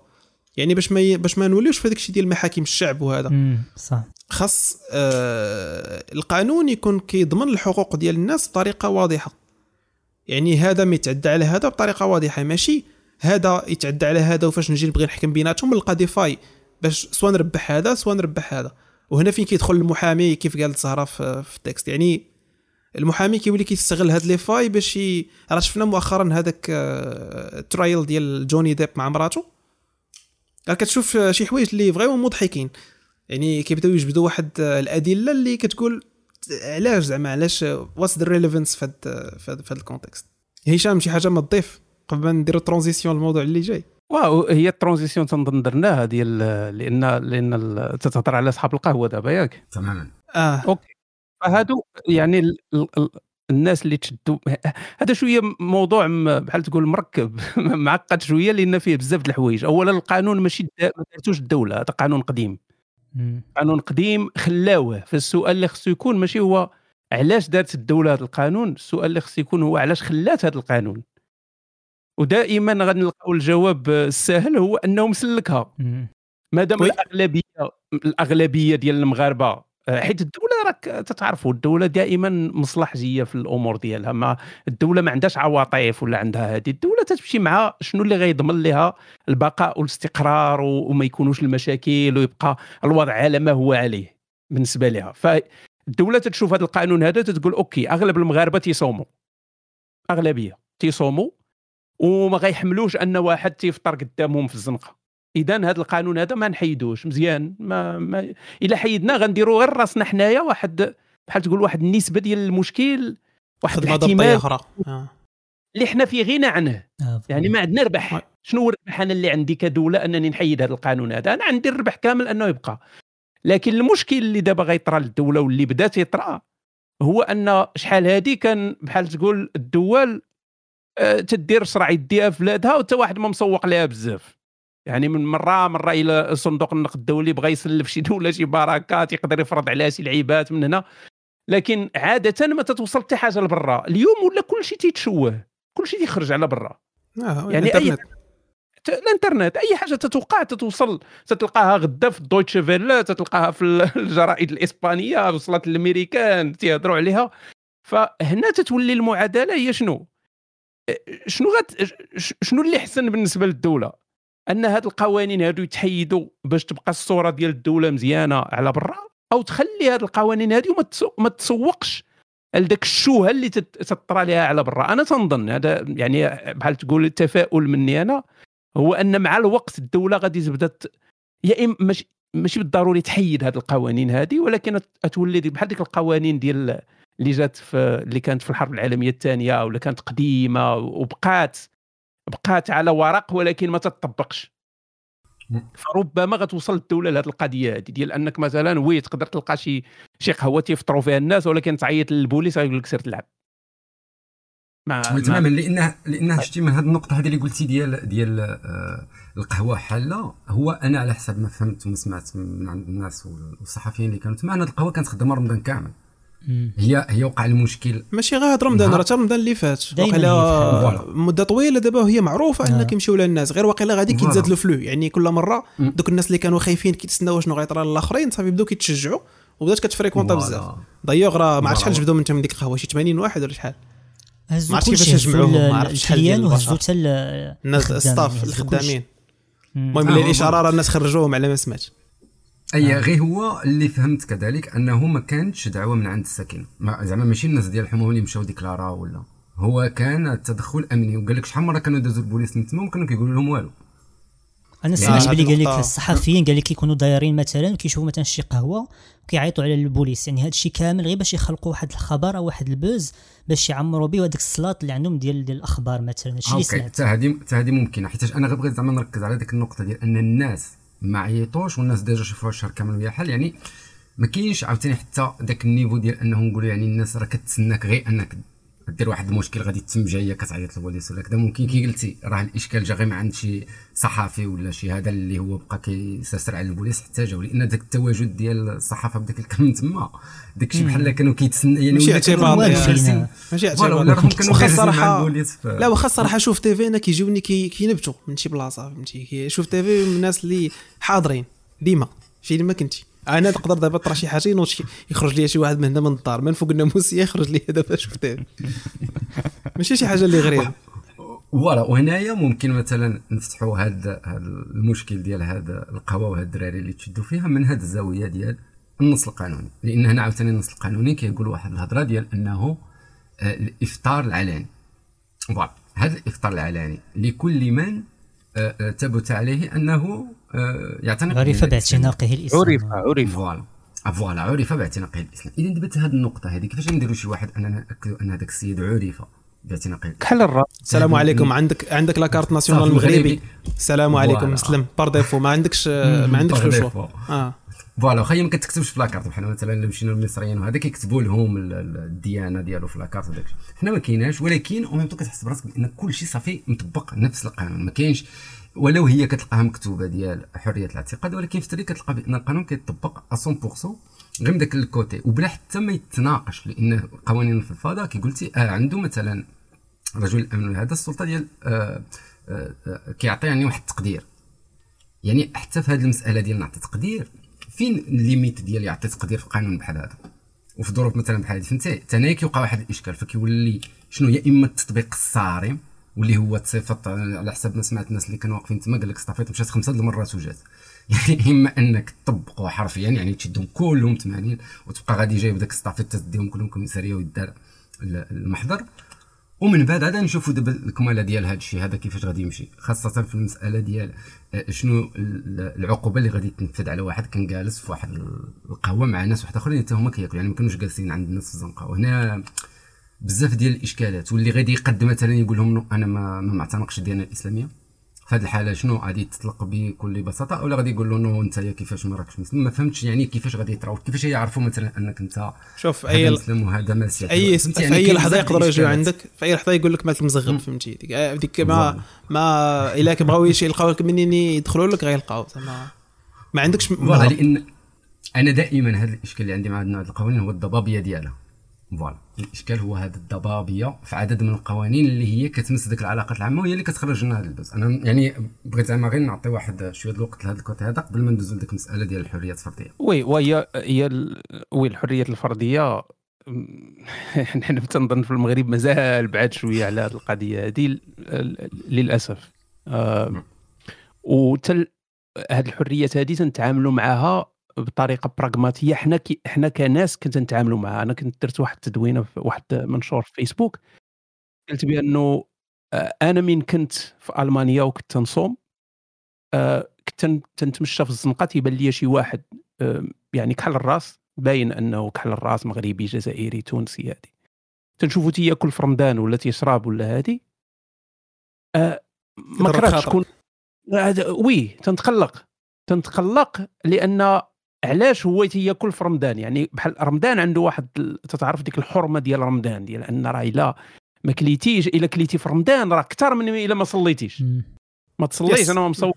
يعني باش ما ي... باش ما نوليوش في هذاك الشيء ديال محاكم الشعب وهذا. صح. خاص آه القانون يكون كيضمن الحقوق ديال الناس بطريقة واضحة. يعني هذا ما يتعدى على هذا بطريقة واضحة ماشي هذا يتعدى على هذا وفاش نجي نبغي نحكم بيناتهم نلقى des failles باش سواء نربح هذا سواء نربح هذا. وهنا فين كيدخل المحامي؟ كيف قالت زهره في, في ال texte؟ يعني المحامي كيولي كيستغل هاد les failles باش ي... راه شفنا مؤخرا هذاك آه، ال trial ديال جوني ديب مع مراته راه كتشوف آه، شي حوايج اللي vraiment مضحكين. يعني كيبداو يجبدوا واحد آه، الأدلة اللي كتقول علاش زعما علاش what's the relevance في هاد في هاد ال contexte هشام شي حاجة ما تضيف قبل ما نديرو transition الموضوع اللي جاي؟ واو هي ال transition تنظن درناها ديال لأن لأن تتهضر على أصحاب القهوة دابا ياك؟ تماما. آه. OK. فهادو يعني ال ال ال الناس اللي تشدوا هذا شوية موضوع بحال تقول مركب معقد شوية لأن فيه بزاف د الحوايج اولا القانون ماشي دا- ما دارتوش الدولة هذا قانون قديم. قانون قديم خلاوه فالسؤال اللي خصو يكون ماشي هو علاش دارت الدولة هذا القانون السؤال اللي خصو يكون هو علاش خلات هذا القانون ودائما غنلقاو الجواب السهل هو أنه مسلكها. مادام. الاغلبيه الأغلبية ديال المغاربة حيت الدولة راك تتعرفوا الدولة دائما مصلحجية في الأمور ديالها. ما الدولة ما عندهاش عواطف ولا عندها هذه الدولة تمشي مع شنو اللي غيضمن لها البقاء والاستقرار وما يكونوش المشاكل ويبقى الوضع على ما هو عليه بالنسبة لها فالدولة تتشوف هذا القانون هذا تتقول أوكي أغلب المغاربة تيصوموا أغلبية تيصوموا وما غيحملوش أن واحد تيفطر قدامهم في الزنقة. اذا هذا القانون هذا ما نحيدوش مزيان ما, ما إلا حيدنا غنديروا غير راسنا حنايا واحد بحال تقول واحد النسبة ديال المشكل واحد الاحتمال أخرى. آه. اللي حنا في غنى عنه. آه، يعني ما عندنا. ربح. شنو هو الربح أنا اللي عندي كدولة أنني نحيد هذا القانون هذا؟ أنا عندي الربح كامل أنه يبقى. لكن المشكل اللي دابا غيطرى للدولة واللي بدا تيطرى هو أن شحال هادي كان بحال تقول الدول آه، تدير شرع يديها في بلادها وتا واحد ما مسوق لها بزاف. يعني من مرة مرة إلى صندوق النقد الدولي بغى يسلف شي دولة شي بركات يقدر يفرض عليها شي لعيبات من هنا. لكن عادة ما تتوصل حتى حاجة لبرا. اليوم ولا كل شيء تيتشوه كل شيء تيخرج على برا. آه. يعني أي- الإنترنت. أي حاجة تتوقع تتوصل. تتلقاها غدا في الدويتش فيلا تتلقاها في ال- الجرائد الإسبانية وصلت للامريكان تيهضروا عليها. فهنا تتولي المعادلة هي شنو؟ شنو غت شنو اللي حسن بالنسبة للدولة؟ أن هاد القوانين هادو يتحيدوا باش تبقى الصورة ديال الدولة مزيانة على برا أو تخلي هاد القوانين تسو- ما تسوقش لذاك الشوهة اللي تطرى لها على برا. أنا تنظن هذا يعني بحال تقول التفاؤل مني أنا هو أن مع الوقت الدولة غادي تبدأ يا إما ماشي ماشي بالضروري تحيد هذه القوانين هذه ولكن تولي دي- بحال ديك القوانين ديال اللي جات في اللي كانت في الحرب العالمية الثانية ولا كانت قديمة وبقات بقات على ورق ولكن ما تطبقش. فربما غتوصل الدولة لهذه القضية هذه ديال أنك مثلا وي تقدر تلقى شي شي قهوه تيفطروا فيها الناس ولكن تعيط للبوليس غيقول لك سير تلعب ما ما- تماما لأنه لأنه شتي من هذه النقطة هذه اللي قلتي ديال ديال آه، القهوة حالة هو أنا على حسب ما فهمت وما سمعت من عند الناس والصحفيين اللي كانوا تما ان القهوة كانت خدامة رمضان كامل. هي هي وقع المشكل ماشي غير هاد رمضان. راه حتى رمضان اللي فات واقيلا. مدة طويلة دابا وهي معروفة آه. ان كيمشيو لها الناس غير واقيلا غادي. كيتزاد ال flow يعني كل مرة. دوك الناس اللي كانوا خايفين كيتسناو شنو غيطرى للآخرين صافي بداو كيتشجعوا وبدات كت fréquenta. بزاف دايوغ راه ما عرفتش شحال. جبدوا من تم ديك القهوة شي 80 واحد ولا شحال هزوا ما عرفتش كيفاش ال- ما عرفتش شحال ديال. وهزوا حتى ال- الناس الستاف الخدامين. المهم آه، الإشارة راه الناس خرجوهم على ما سمعت أي غير هو اللي فهمت كذلك أنه ما كانتش دعوة من عند الساكنه ما- زعما ماشي الناس ديال الحموم اللي مشاو ديكلارا ولا. هو كان التدخل أمني وقال لك شحال مرة كانوا دازوا البوليس من تما وما كانوا كيقولوا لهم والو. أنا سمعت بلي قال لك. الصحفيين قال لك كيكونوا دايرين مثلا كيشوفوا مثلا شي قهوة وكيعيطوا على البوليس. يعني هذا الشيء كامل غير باش يخلقوا واحد الخبر أو واحد ال buzz باش يعمروا به هذاك ال slots اللي عندهم ديال ديال الأخبار مثلا. هادشي اللي أوكي سمعت. حتى هذه حتى هذه ممكنة. حيت أنا غير بغيت زعما نركز على ديك النقطة ديال أن الناس ما عيطوش والناس déjà شافوها الشهر كامل ويا حل يعني ما كاينش عاوتاني حتى ذاك ال niveau ديال انه نقولوا يعني الناس راه كتسناك غير أنك دير واحد المشكل غادي تتم جاية كتعيط للبوليس ولا كذا ممكن كي قلتي راه الإشكال جا غير من عند شي صحفي ولا شي هذا اللي هو بقى كيسرسر على البوليس حتى جاو لأن ذاك التواجد ديال الصحافة بداك الكلام تما داك الشيء بحال كانوا كيتسنى يعني ماشي جالسين- آه. ماشي اعتبار. واخا الصراحه لا واخا الصراحه شوف تي في أنا كيجيوني كي كينبتوا من شي بلاصة فهمتي؟ شوف TV من الناس اللي حاضرين ديما فين ما كنتي. أنا تقدر دابا طرا شي حاجة ينوض يخرج لي شي واحد من هنا من الدار. من فوق الناموسيه يخرج لي دابا شوف TV ماشي شي حاجة اللي غريبة. Voilà وهنايا ممكن مثلا نفتحوا هذا المشكل ديال هذا القهوة وهاد الدراري اللي تشدوا فيها من هذه الزاوية ديال النص القانوني. لأن هنا عاوتاني النص القانوني كيقول واحد الهضرة ديال أنه آه، الإفطار العلاني voilà هذا الإفطار العلاني لكل من آه، آه، ثبت عليه أنه يعتنق عرف. باعتناقه الإسلام. عرف عرف. voilà. آه، voilà عرف باعتناقه الإسلام. إذا دابا هذه النقطة هذه كيفاش نديروا شي واحد أننا ناكدوا أن هذاك السيد عرف بغيتي نقي كحل الرأس. السلام عليكم. عندك عندك la carte nationale المغربي السلام عليكم. مسلم. par défaut. ما عندكش ما عندكش le choix آه. voilà. واخا ما كتكتبش في la carte بحال مثلا الا مشينا للمصريين وهذا كيكتبوا لهم ال- ال- الديانة ديالو في la carte وداك الشيء. حنا ما كايناش. ولكن أو ميم كتحس براسك بأن كل شيء صافي مطبق. نفس القانون. ما كاينش ولو هي كتلقاها مكتوبة ديال حرية الاعتقاد ولكن في كتلقى بأن القانون كيطبق 100% غير من ذاك ال côté. وبلا حتى ما يتناقش لأن قوانين في الفضاء كي قلتي آه عنده مثلا رجل الامن هذا السلطة ديال آه آه كيعطي يعني واحد التقدير. يعني حتى في هذه المسألة ديال نعطي تقدير فين الليميت ديال يعطي تقدير في قانون بحال هذا؟ وفي ظروف مثلا بحال هذه فهمتي تاني كيوقع واحد الإشكال فكيولي شنو يا إما التطبيق الصارم واللي هو تصيفط على حسب ما سمعت الناس اللي كانوا واقفين تما قال لك صافيت مشات خمسة المرات وجات. يعني إما أنك تطبقوا حرفيا يعني تشدهم كلهم 80 وتبقى غادي جايب داك الصافيت تديهم كلهم كوميساريه ويدار المحضر. ومن بعد عاد نشوفوا دابا الكمالة ديال هذا الشيء هذا كيفاش غادي يمشي. خاصة في المسألة ديال آه، شنو ال- العقوبة اللي غادي تنفذ على واحد كان جالس في واحد القهوة مع ناس واحد آخرين حتى هما كياكلوا. يعني ما كانوش جالسين عند الناس في الزنقة. وهنا بزاف ديال الاشكالات واللي غادي يقد مثلا يقول لهم أنا ما ما معتنقش الديانة الإسلامية. في هذه الحالة شنو؟ غادي تطلق بكل بساطة ولا غادي يقول له نو أنت كيفاش ما راكش مسلم؟ ما فهمتش يعني كيفاش غادي يطراو كيفاش يعرفوا مثلا أنك أنت شوف اي مسلم وهذا مسيحي أي؟ في يعني أي لحظة يجيو الإشكالات. عندك في أي لحظة يقول لك مالك مزغب فهمتي؟ ديك آه، ديك ما ما إلا كبغاو يش- يلقاو لك منين يدخلوا لك غيلقاو زعما. ما عندكش مهرب. لأن أنا دائما هذا الإشكال اللي عندي مع هذا القوانين هو الضبابية ديالها. voilà. الإشكال هو هذا الضبابية في عدد من القوانين اللي هي كتمس ذيك العلاقات العامة وهي اللي كتخرج لنا هذا ال buzz. أنا يعني بغيت زعما غير نعطي واحد شوية الوقت لهذا ال côté هذا قبل ما ندوزو لديك المسألة ديال الحريات الفردية. وي وهي هي ال- وي الحريات الفردية نحن تنظن في المغرب مازال بعد شوية على هذه القضية هذه للأسف. آم، وتل هذه الحريات هذه تنتعاملوا معها بطريقة براغماتيه حنا كي حنا كناس كنت نتعاملوا معها. أنا كنت درت واحد التدوينة في واحد منشور في فيسبوك قلت بأنه آه، أنا من كنت في ألمانيا وكنت تنصوم آه، كنت تن- تنتمشى في الزنقة. تيبان لي شي واحد آه، يعني كحل الراس. باين أنه كحل الراس مغربي جزائري تونسي هادي. تنشوفو تياكل في رمضان ولا تيشرب ولا هادي. ما كرهتش هذا- oui تنتقلق. تنتقلق لأن علاش هو تياكل في رمضان يعني بحال رمضان عنده واحد تتعرف ديك الحرمة ديال رمضان ديال أن راه إلا ما كليتيش إلا كليتي في رمضان راه أكثر من إلا ما صليتيش. ما تصليش. أنا ما مصور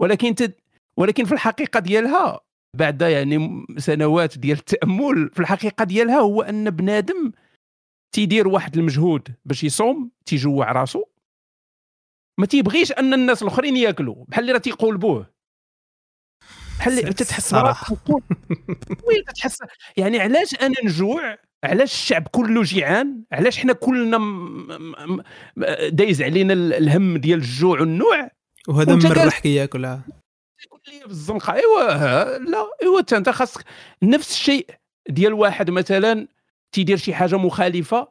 ولكن تد... ولكن في الحقيقة ديالها بعد يعني سنوات ديال التأمل في الحقيقة ديالها هو أن بنادم تيدير واحد المجهود باش يصوم تيجوع راسو ما تيبغيش أن الناس الأخرين ياكلوا بحال اللي راه تيقولبوه بحال اللي س- تتحس وي يعني علاش أنا نجوع؟ علاش الشعب كله جيعان؟ علاش حنا كلنا م... م... م... دايز علينا ال- الهم ديال الجوع والنوع؟ وهذا قال- كياكلها يقول لي في الزنقة. إيوا لا إيوا انت أنت خاصك نفس الشيء ديال واحد مثلا تيدير شي حاجة مخالفة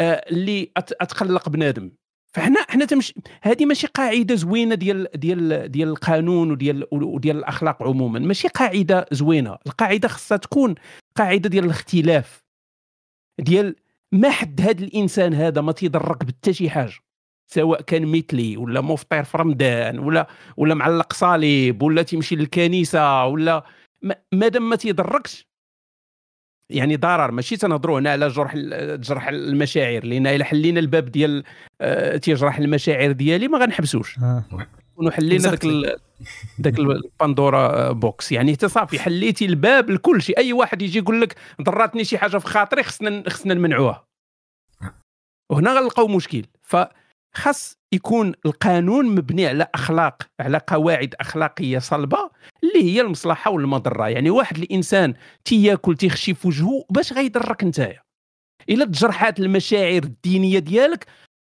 آه، اللي أت- أتقلق بنادم. فحنا حنا تمشي هذه ماشي قاعدة زوينة ديال ديال ديال القانون وديال وديال الأخلاق عموما. ماشي قاعدة زوينة. القاعدة خصها تكون قاعدة ديال الاختلاف. ديال ما حد هذا الإنسان هذا ما تيضرك بتا شي حاجة. سواء كان مثلي ولا مفطر في رمضان ولا ولا معلق صليب ولا تيمشي للكنيسة ولا ما- مادام ما تيضركش يعني ضرر ماشي تنهضروا هنا على جرح ال- جرح المشاعر لأن إلا حلينا الباب ديال آه، تيجرح المشاعر ديالي ما غنحبسوش. آه. نكونوا حلينا داك ال- داك ال Pandora box يعني انت صافي حليتي الباب لكل شيء. أي واحد يجي يقول لك ضراتني شي حاجة في خاطري خصنا خصنا نمنعوها. وهنا غنلقاو مشكل. فخاص يكون القانون مبني على أخلاق على قواعد أخلاقية صلبة اللي هي المصلحة والمضرة. يعني واحد الإنسان تياكل تيخشي في وجهه باش غيضرك نتايا. إلا تجرحات المشاعر الدينية ديالك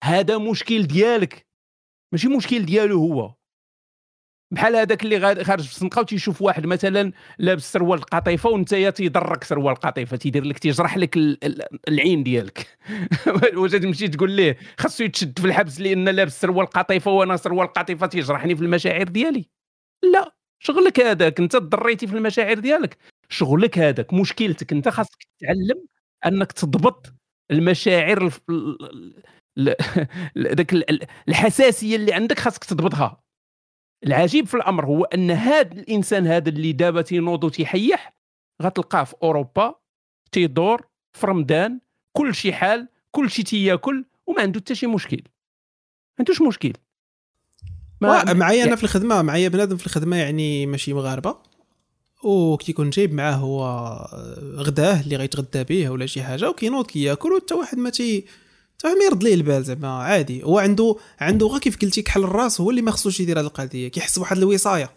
هذا مشكل ديالك. ماشي مشكل ديالو هو. بحال هذاك اللي خارج في الزنقه وتيشوف واحد مثلا لابس سروال قطيفه وانت تيضرك سروال قطيفه تيدير لك تيجرح لك ال- ال- العين ديالك واش تمشي تقول ليه خاصو يتشد في الحبس لأن لابس سروال قطيفه وأنا سروال قطيفه تيجرحني في المشاعر ديالي لا شغلك هذاك انت ضريتي في المشاعر ديالك شغلك هذاك مشكلتك انت خاصك تتعلم انك تضبط المشاعر ذاك ال- الحساسيه اللي عندك خاصك تضبطها العجيب في الأمر هو أن هذا الإنسان هذا اللي دابا تينوض وتيحيح غتلقاه في أوروبا تيدور في رمضان كل شي حال كل شي تياكل وما عنده حتى شي مشكل. ما عندوش مشكل. وا- معايا أنا في الخدمة معايا بنادم في الخدمة يعني ماشي مغاربة وكيكون جايب معاه هو غداه اللي غيتغدى به ولا شي حاجة وكينوض كياكل وحتى واحد ما تي واحد ما يرد ليه البال زعما عادي. هو عنده عنده غير كيف قلتي كحل الراس هو اللي ما خصوش يدير هذه القضية. كيحس بواحد الوصاية.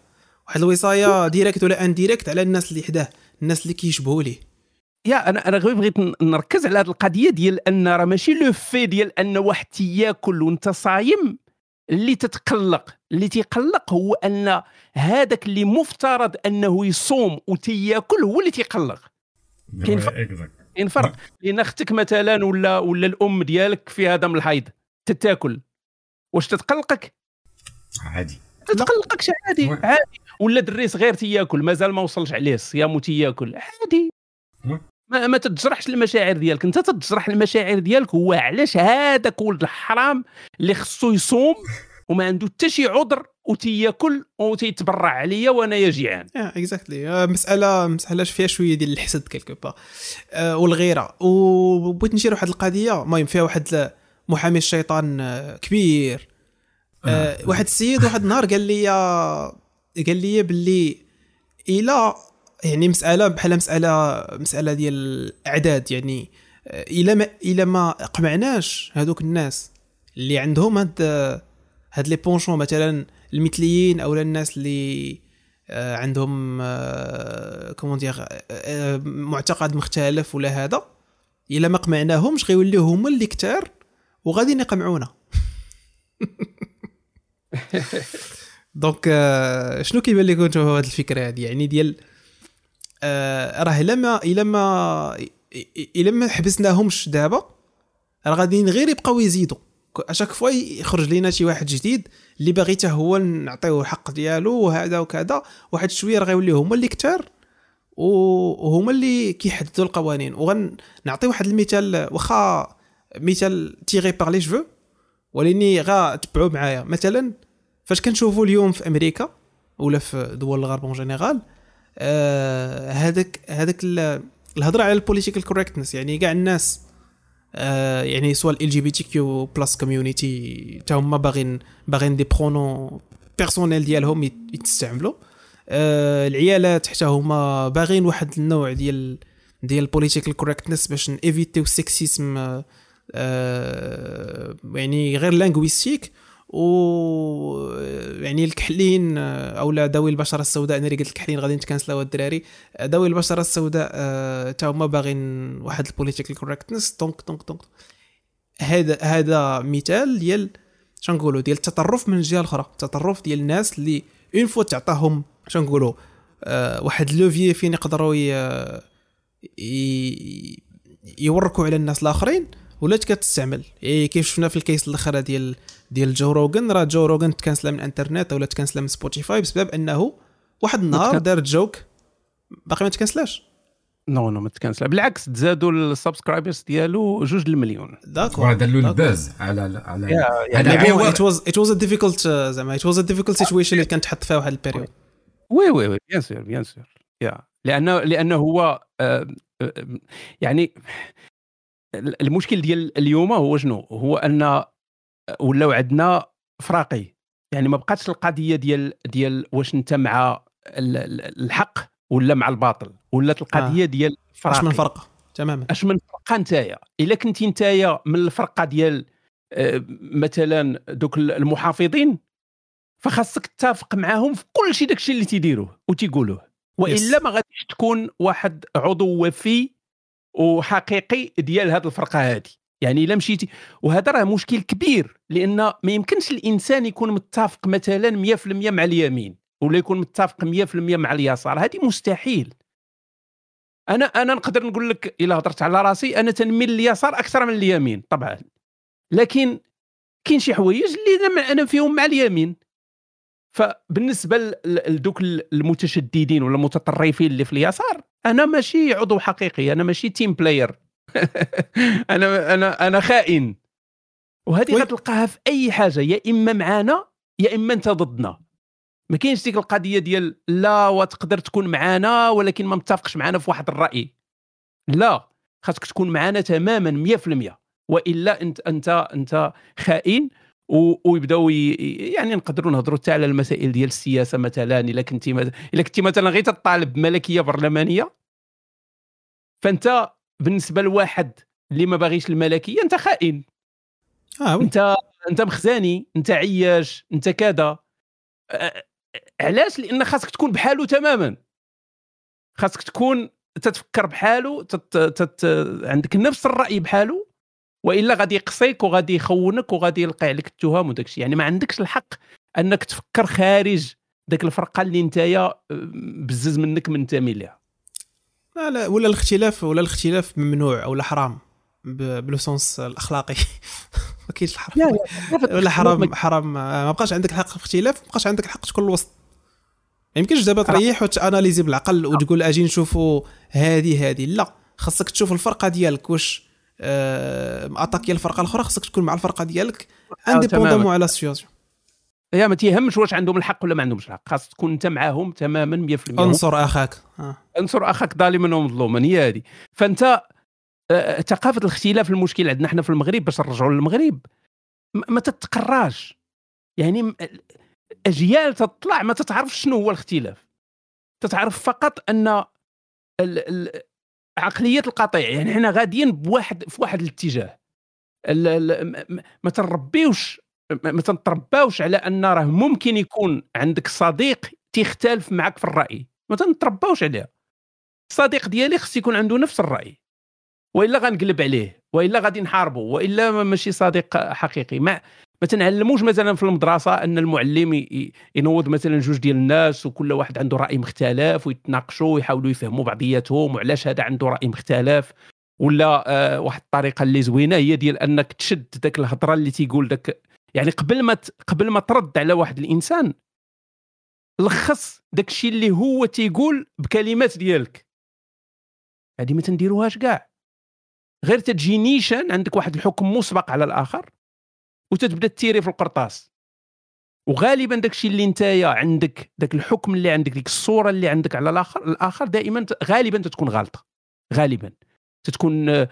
واحد الوصاية direct ولا indirect على الناس اللي حداه الناس اللي كيشبهوا ليه. يا أنا أنا غير بغيت نركز على هذه القضية ديال أن راه ماشي le fait ديال أن واحد تياكل وأنت صايم. اللي تتقلق اللي تيقلق هو أن هذاك اللي مفترض أنه يصوم وتياكل هو اللي تيقلق. كاين فرق. كاين فرق؟ لأن أختك مثلا ولا ولا الأم ديالك فيها دم الحيض تتاكل. واش تتقلقك؟ عادي. تتقلقكش عادي oui. عادي. ولا دري صغير تياكل مازال ما وصلش عليه الصيام وتياكل عادي. oui. ما, ما تتجرحش المشاعر ديالك. أنت تتجرح المشاعر ديالك هو علاش هذاك ولد الحرام اللي خصو يصوم وما عنده حتى شي عذر وتياكل وتيتبرع عليا وأنا جيعان. آه exactly مسألة مساله فيها شوية ديال الحسد quelque part آه والغيرة. وبغيت نشير واحد القضية. المهم فيها واحد محامي الشيطان آه، كبير. آه واحد السيد واحد النهار قال لي قال لي باللي إلى يعني مسألة بحال مساله مسألة ديال الأعداد. يعني آه، إلى ما إلى ما قمعناش هذوك الناس اللي عندهم هاد هاد les penchants مثلا المثليين أو الناس اللي آه، عندهم آه، comment dire آه، معتقد مختلف ولا هذا إلا ما قمعناهمش غيوليو هما اللي كتار وغادي يقمعونا donc آه، شنو كيبان لكم أنتم هاد الفكرة هذه يعني ديال آه، راه إلا ما إلا ما إلا ما حبسناهمش دابا راه غاديين غير يبقاو يزيدوا. à chaque fois يخرج لينا شي واحد جديد اللي باغي حتى هو نعطيوه الحق ديالو وهذا وكذا. واحد شوية راه غيوليو هما اللي كتار و- وهما اللي كيحددوا القوانين. وغنعطي واحد المثال واخا مثال tiré par les cheveux ولكن غا تبعوا معايا. مثلا فاش كنشوفوا اليوم في أمريكا ولا في دول الغرب en général آه، هذاك هذاك ال- الهضرة على ال political correctness يعني كاع الناس آه، يعني سواء ال جي بي تي كيو بلس كوميونيتي حتى هما باغيين باغيين des pronoms personnels ديالهم يت- يتستعملوا آه، العيالات حتى هما باغيين واحد النوع ديال ديال ال political correctness باش نيفيتيو ال sexisme آه، آه، يعني غير linguistique و يعني الكحلين آه، أو لا ذوي البشرة السوداء. أنا اللي قلت الكحلين غادي نتكنسلاو الدراري. آه، ذوي البشرة السوداء آه، تا هما باغيين واحد ال political correctness donc donc donc. هذا هذا مثال ديال شنقولوا ديال التطرف من الجهة الأخرى. التطرف ديال الناس اللي une fois تعطاهم شنقولوا آه واحد levier فين يقدروا يوركوا على الناس الآخرين. ولات كتستعمل؟ إيه كيف شفنا في ال case الآخر ديال ديال Joe Rogan راه Joe Rogan تكنسلا من الانترنت ولا تكنسلا من Spotify بسبب أنه واحد النهار دار joke باقي ما تكنسلاش non non ما تكنسل بالعكس تزادوا ال subscribers ديالو جوج المليون. d'accord دار له. ال buzz على على هو- it was it was a difficult زعما it was a difficult situation اللي كانت تحط فيها واحد ال période oui oui oui. bien sûr bien sûr يا لأنه لأنه هو آه، آه، يعني المشكل ديال اليوم هو شنو؟ هو أن ولاو عندنا فراقي. يعني ما بقاتش القضية ديال ديال واش أنت مع ال- ال- الحق ولا مع الباطل ولات القضية ديال أش فراقي من فرق؟ تماما. أش من فرقة نتايا إلا كنتي نتايا من الفرقة ديال آه، مثلا دوك المحافظين فخاصك تتفق معاهم في كل شيء داكشي اللي تيديروه وتيقولوه. وإلا. ما غاديش تكون واحد عضو وفي وحقيقي ديال هذه الفرقة هذه يعني إلا مشيتي وهذا راه مشكل كبير لأن ما يمكنش الإنسان يكون متفق مثلا 100% مع اليمين ولا يكون متفق 100% مع اليسار. هذه مستحيل. أنا أنا نقدر نقول لك إلا هضرت على راسي أنا تنميل لليسار أكثر من اليمين طبعا. لكن كاين شي حوايج اللي أنا فيهم مع اليمين. فبالنسبة لدوك المتشددين ولا المتطرفين اللي في اليسار أنا ماشي عضو حقيقي أنا ماشي team player أنا أنا أنا خائن. وهذه oui. غتلقاها في أي حاجة يا إما معانا يا إما أنت ضدنا. ما كاينش ديك القضية ديال لا وتقدر تكون معانا ولكن ما متفقش معانا في واحد الرأي. لا خاصك تكون معانا تماما 100% وإلا أنت أنت أنت خائن. ويبداو ي- يعني نقدروا نهضروا حتى على المسائل ديال السياسة مثلا إلا كنتي إلا كنتي مثلا غير تطالب بملكية برلمانية. فأنت بالنسبة لواحد اللي ما باغيش الملكية أنت خائن. وي. انت أنت مخزاني أنت عياش أنت كذا. علاش؟ لأن خاصك تكون بحاله تماما. خاصك تكون تتفكر بحاله تت... تت... عندك نفس الرأي بحاله وإلا غادي يقصيك وغادي يخونك وغادي يلقي عليك التهم وداك الشيء يعني ما عندكش الحق أنك تفكر خارج ذاك الفرقة اللي نتايا بزز منك منتمي لها لا لا ولا الاختلاف ولا الاختلاف ممنوع أو لا حرام ب- ب le sens الأخلاقي. ما كاينش الحرام. ولا حرام حرام ما بقاش عندك الحق في الاختلاف ما بقاش عندك الحق تكون الوسط. ما يمكنش دابا تريح وت analyser بالعقل وتقول أجي نشوفوا هذه هذه لا خاصك تشوف الفرقة ديالك واش آه attaquer الفرقة الأخرى خاصك تكون مع الفرقة ديالك indépendamment تماماً. على ال situation يا ما تيهمش واش عندهم الحق ولا ما عندهمش الحق خاص تكون أنت معاهم تماما 100% انصر أخاك. آه. انصر أخاك ظالما ومظلوما هي هذه. فأنت آه، ثقافة الاختلاف المشكل عندنا إحنا في المغرب باش نرجعوا للمغرب. ما تتقراش. يعني أجيال تطلع ما تتعرفش شنو هو الاختلاف. تتعرف فقط أن ال- ال- عقلية القطيع يعني إحنا غاديين بواحد في واحد الاتجاه ما تربيوش ما تنترباوش على أن راه ممكن يكون عندك صديق تيختلف معك في الرأي. ما تنترباوش عليها الصديق ديالي خص يكون عنده نفس الرأي. وإلا غنقلب عليه وإلا غادي نحاربه وإلا ما- ماشي صديق حقيقي. ما ما تنعلموش مثلا في المدرسة أن المعلم ينوض مثلا جوج ديال الناس وكل واحد عنده رأي مختلف ويتناقشوا ويحاولوا يفهموا بعضياتهم وعلاش هذا عنده رأي مختلف ولا آه واحد الطريقة اللي زوينة هي ديال أنك تشد ذاك الهضرة اللي تيقول داك يعني قبل ما قبل ما ترد على واحد الإنسان لخص داك الشيء اللي هو تيقول بكلمات ديالك. هذه ما تنديروهاش كاع. غير تجي نيشان عندك واحد الحكم مسبق على الآخر. وتتبدأ تيري في القرطاس. وغالبا داك الشيء اللي نتايا عندك داك الحكم اللي عندك ديك الصورة اللي عندك على الآخر الآخر دائما غالبا تتكون غالطة. غالبا. تتكون آه،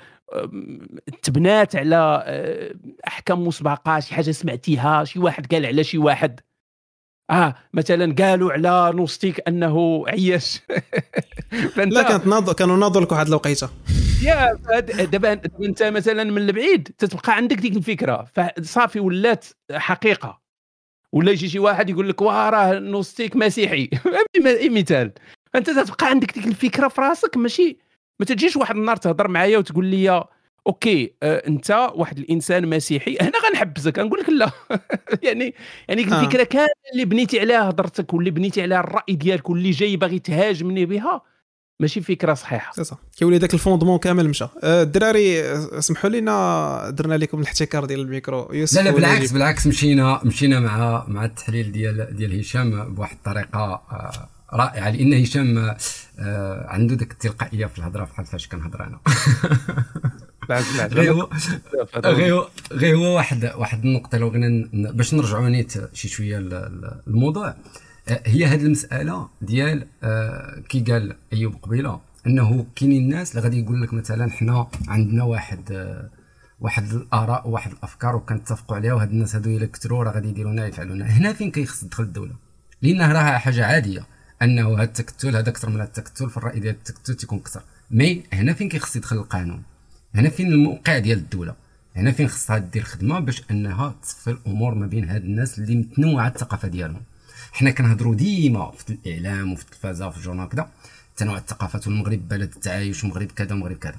تبنات على آه، أحكام مسبقة شي حاجة سمعتيها شي واحد قال على شي واحد. آه مثلا قالوا على نوستيك أنه عياش. لا كانت ناض كانوا ناضوا لك واحد الوقيته يا دابا دابا أنت مثلا من البعيد تتبقى عندك ديك الفكرة. فصافي ولات حقيقة. ولا يجي شي واحد يقول لك واه راه نوستيك مسيحي. أي مثال. فانت تتبقى عندك ديك الفكرة في راسك ماشي؟ ما تجيش واحد النهار تهضر معايا وتقول لي OK آه أنت واحد الإنسان مسيحي. هنا غنحبسك غنقول لك لا. يعني يعني آه. الفكرة كاملة اللي بنيتي عليها هضرتك واللي بنيتي عليها الرأي ديالك واللي جاي باغي تهاجمني بها. ماشي فكرة صحيحة. سي صا كيولي داك ال fondement كامل مشى. آه، الدراري اسمحوا لنا درنا لكم الاحتكار ديال الميكرو. يوسف لا لا بالعكس؟ بالعكس مشينا مشينا مع مع التحليل ديال ديال هشام بواحد الطريقة آه، رائعة. لأن هشام آه، عنده ديك التلقائية في الهضرة بحال فاش كنهضر أنا. غير هو غير هو- واحد واحد النقطة لو بغينا باش نرجعوا نيت شي شوية للموضوع هي هذه المسألة ديال آه، كي قال أيوب قبيلة أنه كاينين الناس اللي غادي يقول لك مثلا حنا عندنا واحد آه، واحد الآراء وواحد الأفكار وكنتفقوا عليها وهاد الناس هادو الا كثروا راه غادي يديرونا يفعلونا. هنا فين كيخص تدخل الدولة؟ لأنه راه حاجة عادية أنه هاد التكتل هذا أكثر من التكتل في الرأي ديال التكتل تيكون كثر mais هنا فين كيخص يدخل القانون؟ هنا فين الموقع ديال الدولة؟ هنا فين خصها دير خدمة باش أنها تصفي الأمور ما بين هاد الناس اللي متنوعة الثقافة ديالهم؟ حنا كنهضروا ديما في الإعلام وفي التلفازة وفي الجورنال كذا تنوع الثقافات والمغرب بلد التعايش ومغرب كذا ومغرب كذا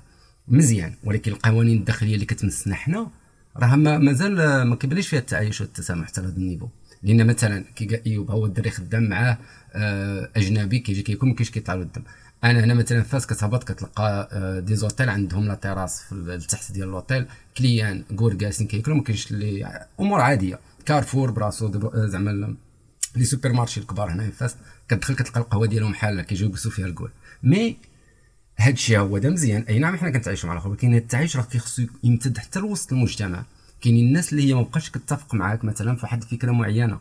مزيان ولكن القوانين الداخلية اللي كتمسنا حنا راه ما- مازال ما كيبانليش فيها التعايش والتسامح حتى لهذا ال niveau. لأن مثلا كي إيوب هو الدري خدام معاه آه، أجنبي كيجي كيكون ما كاينش كيطلع له الدم. أنا هنا مثلا فاس كتهبط كتلقى آه، دي زوتيل عندهم لا تيراس في ال- التحت ديال لوتيل كليان كور جالسين كياكلوا ما كاينش اللي أمور عادية. كارفور براسو آه، زعما لي سوبر مارشي الكبار هنا فاس كتدخل كتلقى القهوة ديالهم حالة كيجيو يجلسوا فيها الكول مي هذا الشيء هو ده مزيان. أي نعم حنا كنتعايشوا مع الآخر ولكن التعايش راه كيخصو يمتد حتى لوسط المجتمع. كاينين الناس اللي هي ما بقاش كتفق معاك مثلا في واحد الفكرة معينة.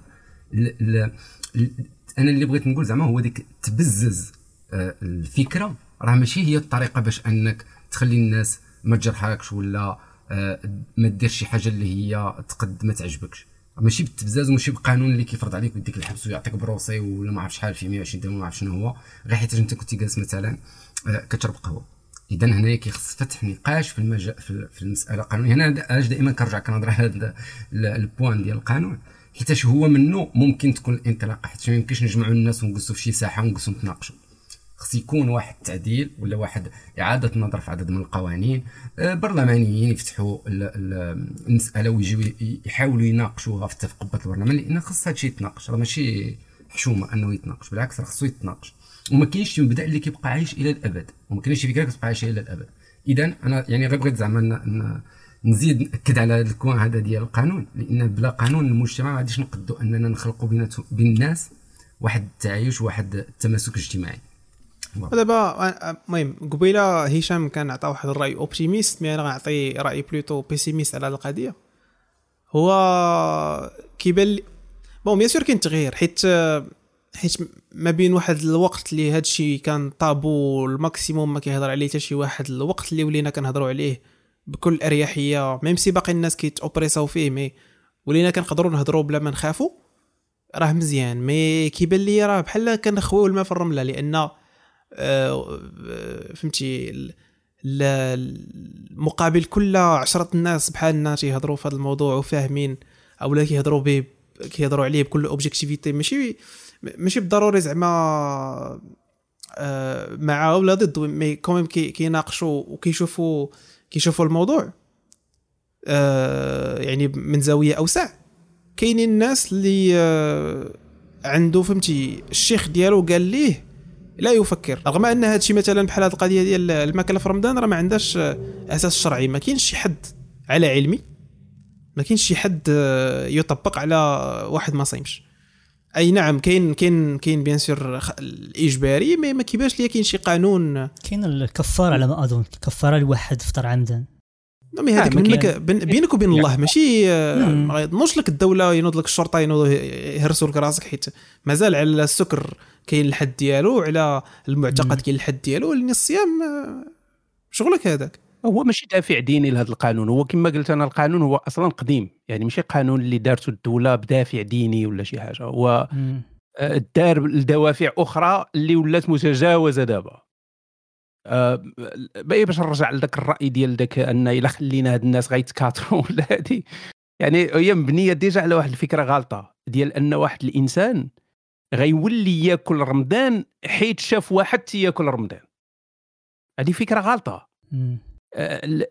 ل... ل... ل... أنا اللي بغيت نقول زعما هو ديك تبزز آه، الفكرة. راه ماشي هي الطريقة باش أنك تخلي الناس ما تجرحكش ولا آه، ما دير شي حاجة اللي هي تقد ما تعجبكش. ماشي بالتبزاز وماشي بقانون اللي كيفرض عليك ويديك الحبس ويعطيك بروسي ولا ما عرف شحال في 120 درهم ما عرف شنو هو. غير حيت انت كنتي جالس مثلا آه، كتشرب قهوه اذا هنايا كيخص فتح نقاش في المجال في المسألة القانونية. هنا علاش دائما كنرجع كنهضر على هذا البوان ديال القانون. حيتاش هو منه ممكن تكون الانطلاقه حيت ما يمكنش نجمعوا الناس ونجلسوا في شي ساحة ونجلسوا نتناقشوا خص يكون واحد التعديل ولا واحد إعادة النظر في عدد من القوانين. آه، برلمانيين يفتحوا المسألة ويجيو يحاولوا يناقشوها في قبة البرلمان لأن خص هادشي يتناقش. راه ماشي حشومه أنه يتناقش بالعكس راه خصو يتناقش. وما كاينش مبدأ اللي كيبقى عايش إلى الأبد. وما كاينش فكرة كتبقى عايشة إلى الأبد. اذا أنا يعني غير بغيت زعما نزيد نأكد على هذا ال coin هذا ديال القانون لأن بلا قانون المجتمع ما غاديش نقدوا أننا نخلقوا بين الناس واحد التعايش واحد التماسك اجتماعي. دابا المهم قبيلة هشام كان عطى واحد الرأي optimiste mais أنا غنعطي رأي plutôt pessimiste على القضية. هو كيبان bon bien sûr كاين تغيير حيت حيت ما بين واحد الوقت اللي هذا الشيء كان طابو ال maximum ما كيهضر عليه حتى شي واحد الوقت اللي ولينا كنهضروا عليه بكل أريحية même si باقي الناس كيت oppresser او فيه mais ولينا كنقدروا نهضروا بلا ما نخافوا راه مزيان. mais كيبان لي راه بحال كنخويو الماء في الرملة لأن فهمتي المقابل كل عشرة الناس بحالنا تيهضروا في هذا الموضوع وفاهمين أو لا كيهضروا به كيهضروا عليه بكل objectivité ماشي ماشي بالضروري زعما آه، مع ولا ضد mais quand même كيناقشوا وكيشوفوا كيشوفوا الموضوع. آه، يعني من زاوية أوسع. كاينين الناس اللي عنده فهمتي الشيخ ديالو قال ليه لا يفكر. رغم أن هذا الشيء مثلا بحال هذه القضية ديال الماكلة في رمضان راه ما عندهاش أساس شرعي. ما كاينش شي حد على علمي ما كاينش شي حد يطبق على واحد ما صايمش. أي نعم كاين كاين كاين bien sûr الإجباري mais ما كيبانش ليا كاين شي قانون. كاين الكفارة على ما أظن. الكفاره لواحد فطر عمدا mais هذيك منك بينك وبين الله ماشي ما ينوضش لك الدولة ينوض لك الشرطة ينوض يهرسوا لك راسك حيت مازال على السكر. كاين الحد ديالو على المعتقد كاين الحد ديالو لأن الصيام شغلك هذاك. هو ماشي دافع ديني لهذا القانون. هو كما قلت أنا القانون هو أصلا قديم. يعني ماشي قانون اللي دارته الدولة بدافع ديني ولا شي حاجة. هو آه، دار لدوافع أخرى اللي ولات متجاوزة دابا. أه باش نرجع لذاك الرأي ديال ذاك أن إلا خلينا هاد الناس غيتكاثروا ولا هادي. يعني هي مبنية ديجا على واحد الفكرة غلطة ديال أن واحد الإنسان غيولي ياكل رمضان حيت شاف واحد تياكل رمضان. هذه فكرة غلطة.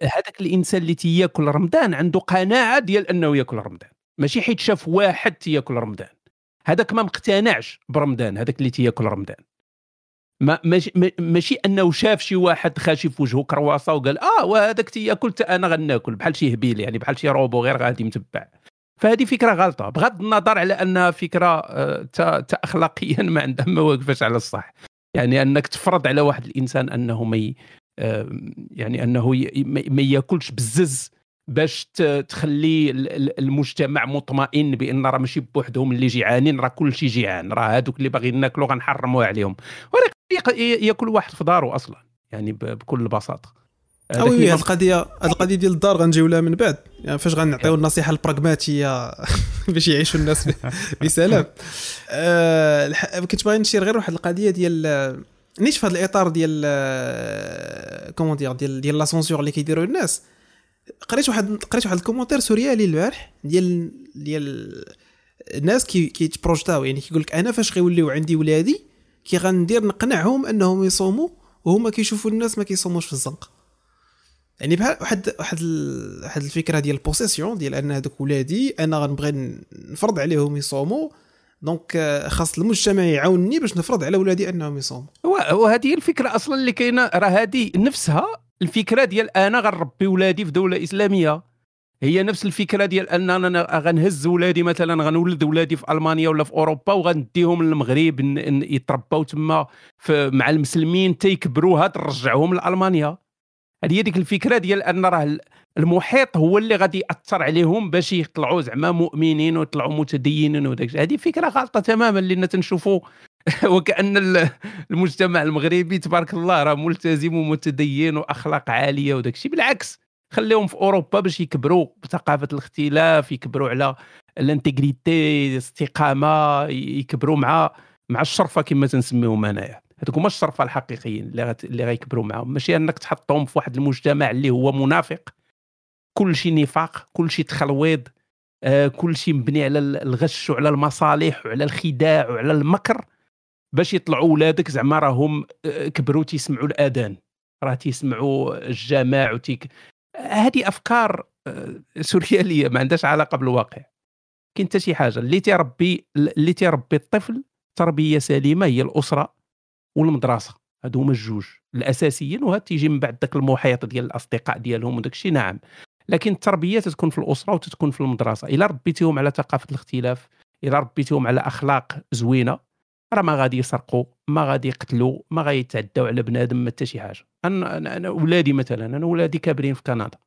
هذاك الإنسان اللي تياكل رمضان عنده قناعة ديال أنه ياكل رمضان. ماشي حيت شاف واحد تياكل رمضان. هذاك ما مقتنعش برمضان هذاك اللي تياكل رمضان. ما ماشي, ماشي أنه شاف شي واحد خاشي في وجهه كرواسة وقال آه وهذاك تياكل أنا غناكل. بحال شي هبيل يعني بحال شي روبو غير غادي متبع. فهذه فكرة غلطة بغض النظر على انها فكرة آه، اخلاقيا ما عندها ما واقفاش على الصح. يعني أنك تفرض على واحد الإنسان أنه ما يعني أنه ما يأكلش بزز باش تخلي المجتمع مطمئن بأن راه ماشي بوحدهم اللي جيعانين راه كل شيء جيعان راه هذوك اللي باغيين ناكلوا غنحرموها عليهم. ولكن يأكل واحد في دارو أصلا يعني بكل بساطة. وي هذه القضية القضية ديال الدار غنجيو لها من بعد. يعني فاش غنعطيو النصيحة البراغماتية باش يعيشوا الناس بسلام. أه كنت باغي نشير غير واحد القضية ديال نيش في هذا الإطار ديال كومون ديال ديال ديال لاسونسور اللي كيديروا الناس. قريت واحد قريت واحد الكومونتير سوريالي البارح ديال ديال الناس كي كيتبروجتاو. يعني كيقول لك أنا فاش غيوليو عندي ولادي كي غندير نقنعهم أنهم يصوموا وهما كيشوفوا الناس ما كيصوموش في الزنقه يعني بحال واحد واحد واحد الفكرة ديال ال possession ديال أن هذوك ولادي أنا غنبغي نفرض عليهم يصوموا. donc آه، خاص المجتمع يعاونني باش نفرض على ولادي أنهم يصوموا. وهذه الفكرة أصلا اللي كاينة. راه هذه نفسها الفكرة ديال أنا غنربي ولادي في دولة إسلامية. هي نفس الفكرة ديال أننا غنهز ولادي مثلا غنولد ولادي في ألمانيا ولا في أوروبا وغنديهم للمغرب يترباو تما مع المسلمين تيكبروا هاد نرجعهم لألمانيا. هذه ديك الفكرة ديال أن راه المحيط هو اللي غادي يأثر عليهم باش يطلعوا زعما مؤمنين ويطلعوا متدينين وداك هذه فكرة غلطه تماما لأن تنشوفوا. وكأن المجتمع المغربي تبارك الله راه ملتزم ومتدين وأخلاق عالية وداك بالعكس خليهم في أوروبا باش يكبروا بثقافة الاختلاف يكبروا على الانتيغريتي الاستقامة يكبروا مع مع الشرفة كما تنسميهم انايا هذوك هما الشرفة الحقيقيين اللي غت... اللي غيكبروا معاهم. ماشي انك تحطهم في واحد المجتمع اللي هو منافق. كل شيء نفاق كل شيء تخلويض آه كل شيء مبني على الغش وعلى المصالح وعلى الخداع وعلى المكر باش يطلعوا ولادك. زعما راهم آه، كبروا تيسمعوا الآذان راه تيسمعوا الجماع وتيك هذه أفكار آه، سوريالية ما عندهاش علاقة بالواقع. كاين حتى شي حاجة اللي تيربي اللي تيربي الطفل تربية سليمة هي الأسرة. والمدرسة. هادو هما الجوج الأساسيين وهاد تيجي من بعد ذاك المحيط ديال الأصدقاء ديالهم وداك الشيء نعم. لكن التربية تتكون في الأسرة وتتكون في المدرسة. إلا ربيتيهم على ثقافة الاختلاف إلا ربيتيهم على أخلاق زوينة راه ما غادي يسرقوا ما غادي يقتلوا ما غادي يتعداو على بنادم ما حتى شي حاجة. أنا أنا ولادي مثلا أنا ولادي كابرين في كندا.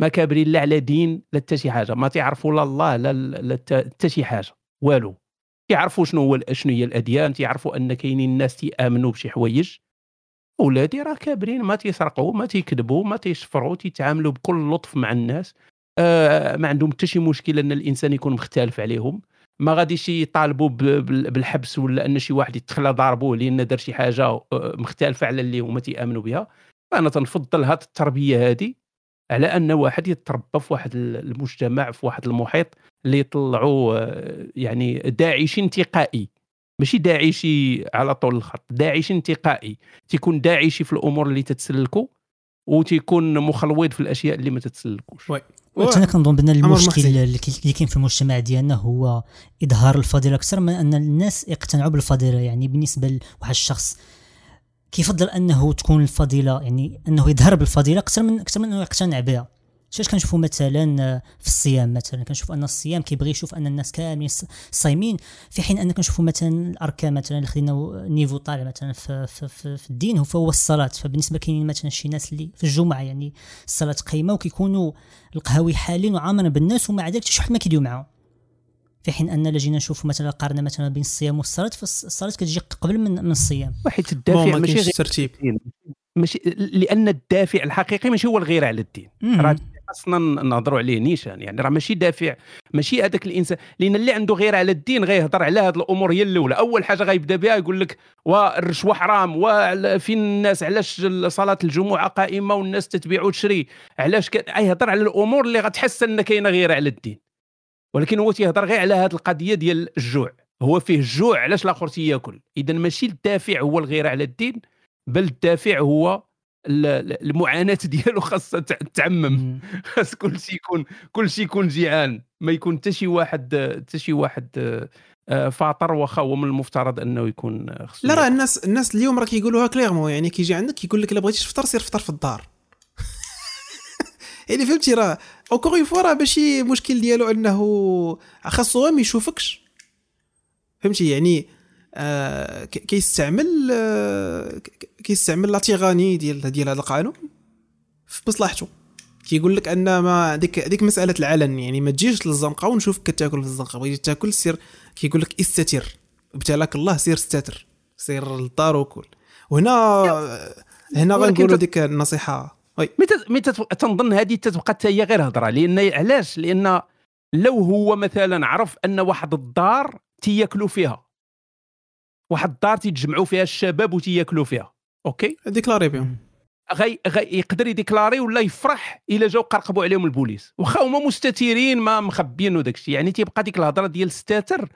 ما كابرين لا على دين لا حتى شي حاجة. ما تعرفوا لا الله لا حتى شي حاجة. والو. تيعرفوا شنو هو شنو هي الأديان تيعرفوا أن كاينين الناس تيآمنوا بشي حوايج. ولادي راه كابرين ما تيسرقوا ما تيكذبوا ما تيشفروا تيتعاملوا بكل لطف مع الناس. آه ما عندهم حتى شي مشكله أن الإنسان يكون مختلف عليهم. ما غاديش يطالبوا بالحبس ولا أن شي واحد يتخلى ضاربوه لأن دار شي حاجة آه، مختلفة على اللي هما تيآمنوا بها. فانا تنفضل هذه التربية هذه على أن واحد يتربى في واحد المجتمع في واحد المحيط اللي يطلعوا آه، يعني داعش انتقائي. ماشي داعشي على طول الخط داعش انتقائي. تيكون داعشي في الأمور اللي تتسلكوا وتيكون مخلوط في الأشياء اللي ما تتسلكوش. أنا كنظن بأن المشكل اللي كاين في المجتمع ديالنا هو إظهار الفضيلة أكثر من أن الناس يقتنعوا بالفضيلة. يعني بالنسبة لواحد الشخص كيفضل أنه تكون الفضيلة؟ يعني أنه يظهر بالفضيله أكثر من أكثر من أنه يقتنع بها. شاش كنشوفوا مثلا آه، في الصيام مثلا؟ كنشوف أن الصيام كيبغي يشوف أن الناس كاملين صايمين في حين أن كنشوفوا مثلا الأركان مثلا اللي خدينا نيفو طالع مثلا في, في, في, في الدين فهو الصلاة. فبالنسبة كاينين مثلا شي ناس اللي في الجمعة يعني الصلاة قايمة وكيكونوا القهاوي حالين وعامرين بالناس ومع ذلك شي واحد ما كيديو معاهم. في حين أن لجينا نشوفوا مثلا قارنا مثلا بين الصيام والصلاة فالصلاة كتجي قبل من, من الصيام. وحيت الدافع ماشي غير ترتيب؟ ماشي لأن الدافع الحقيقي ماشي هو الغيره على الدين. راه أصلا نهضروا عليه نيشان يعني راه ماشي دافع ماشي هذاك الإنسان لأن اللي عنده غير على الدين غيهضر على هذه الأمور هي الأولى. أول حاجة غيبدأ بها يقول لك والرشوه حرام وفين الناس علاش صلاة الجمعة قائمة والناس تتبيع وتشري علاش يهضر على الأمور اللي غتحس ان كاينة غير على الدين. ولكن هو تيهضر غير على هذه القضية ديال الجوع. هو فيه الجوع علاش الآخر تياكل إذا ماشي الدافع هو الغيره على الدين بل الدافع هو المعاناة ديالو خاصها تعمم. خاص كل شيء يكون كل شيء يكون جيعان. ما يكون حتى شي واحد حتى شي واحد آه، فاطر واخا هو من المفترض أنه يكون لا راه الناس الناس اليوم راه كيقولوها clairement يعني كيجي عندك كيقول لك إلا بغيتي تفطر سير فطر في الدار. يعني فهمتي راه encore une fois راه ماشي مشكل ديالو انه خاصو ما يشوفكش. فهمتي؟ يعني آه كيستعمل آه كيستعمل la tyrannie ديال ديال هذا القانون في مصلحته. كيقول لك أن ما ديك ديك مسألة العلن يعني ما تجيش للزنقة ونشوفك كتاكل في الزنقة. بغيتي تاكل سير كيقول لك استتر. ابتلاك الله سير استتر سير للدار وكل. وهنا هنا غنقولوا ديك النصيحة. oui. mais تنظن هذه تتبقى حتى هي غير هضرة؟ لأن علاش؟ لأن لو هو مثلا عرف أن واحد الدار تياكلوا فيها واحد الدار تيتجمعوا فيها الشباب وتياكلوا فيها OK؟ déclarer بهم. غي, غي يقدر ي déclarer ولا يفرح إلا جاو قرقبوا عليهم البوليس. واخا هما مستترين ما مخبيين وداك الشيء. يعني تيبقى ديك الهضرة ديال الستاتر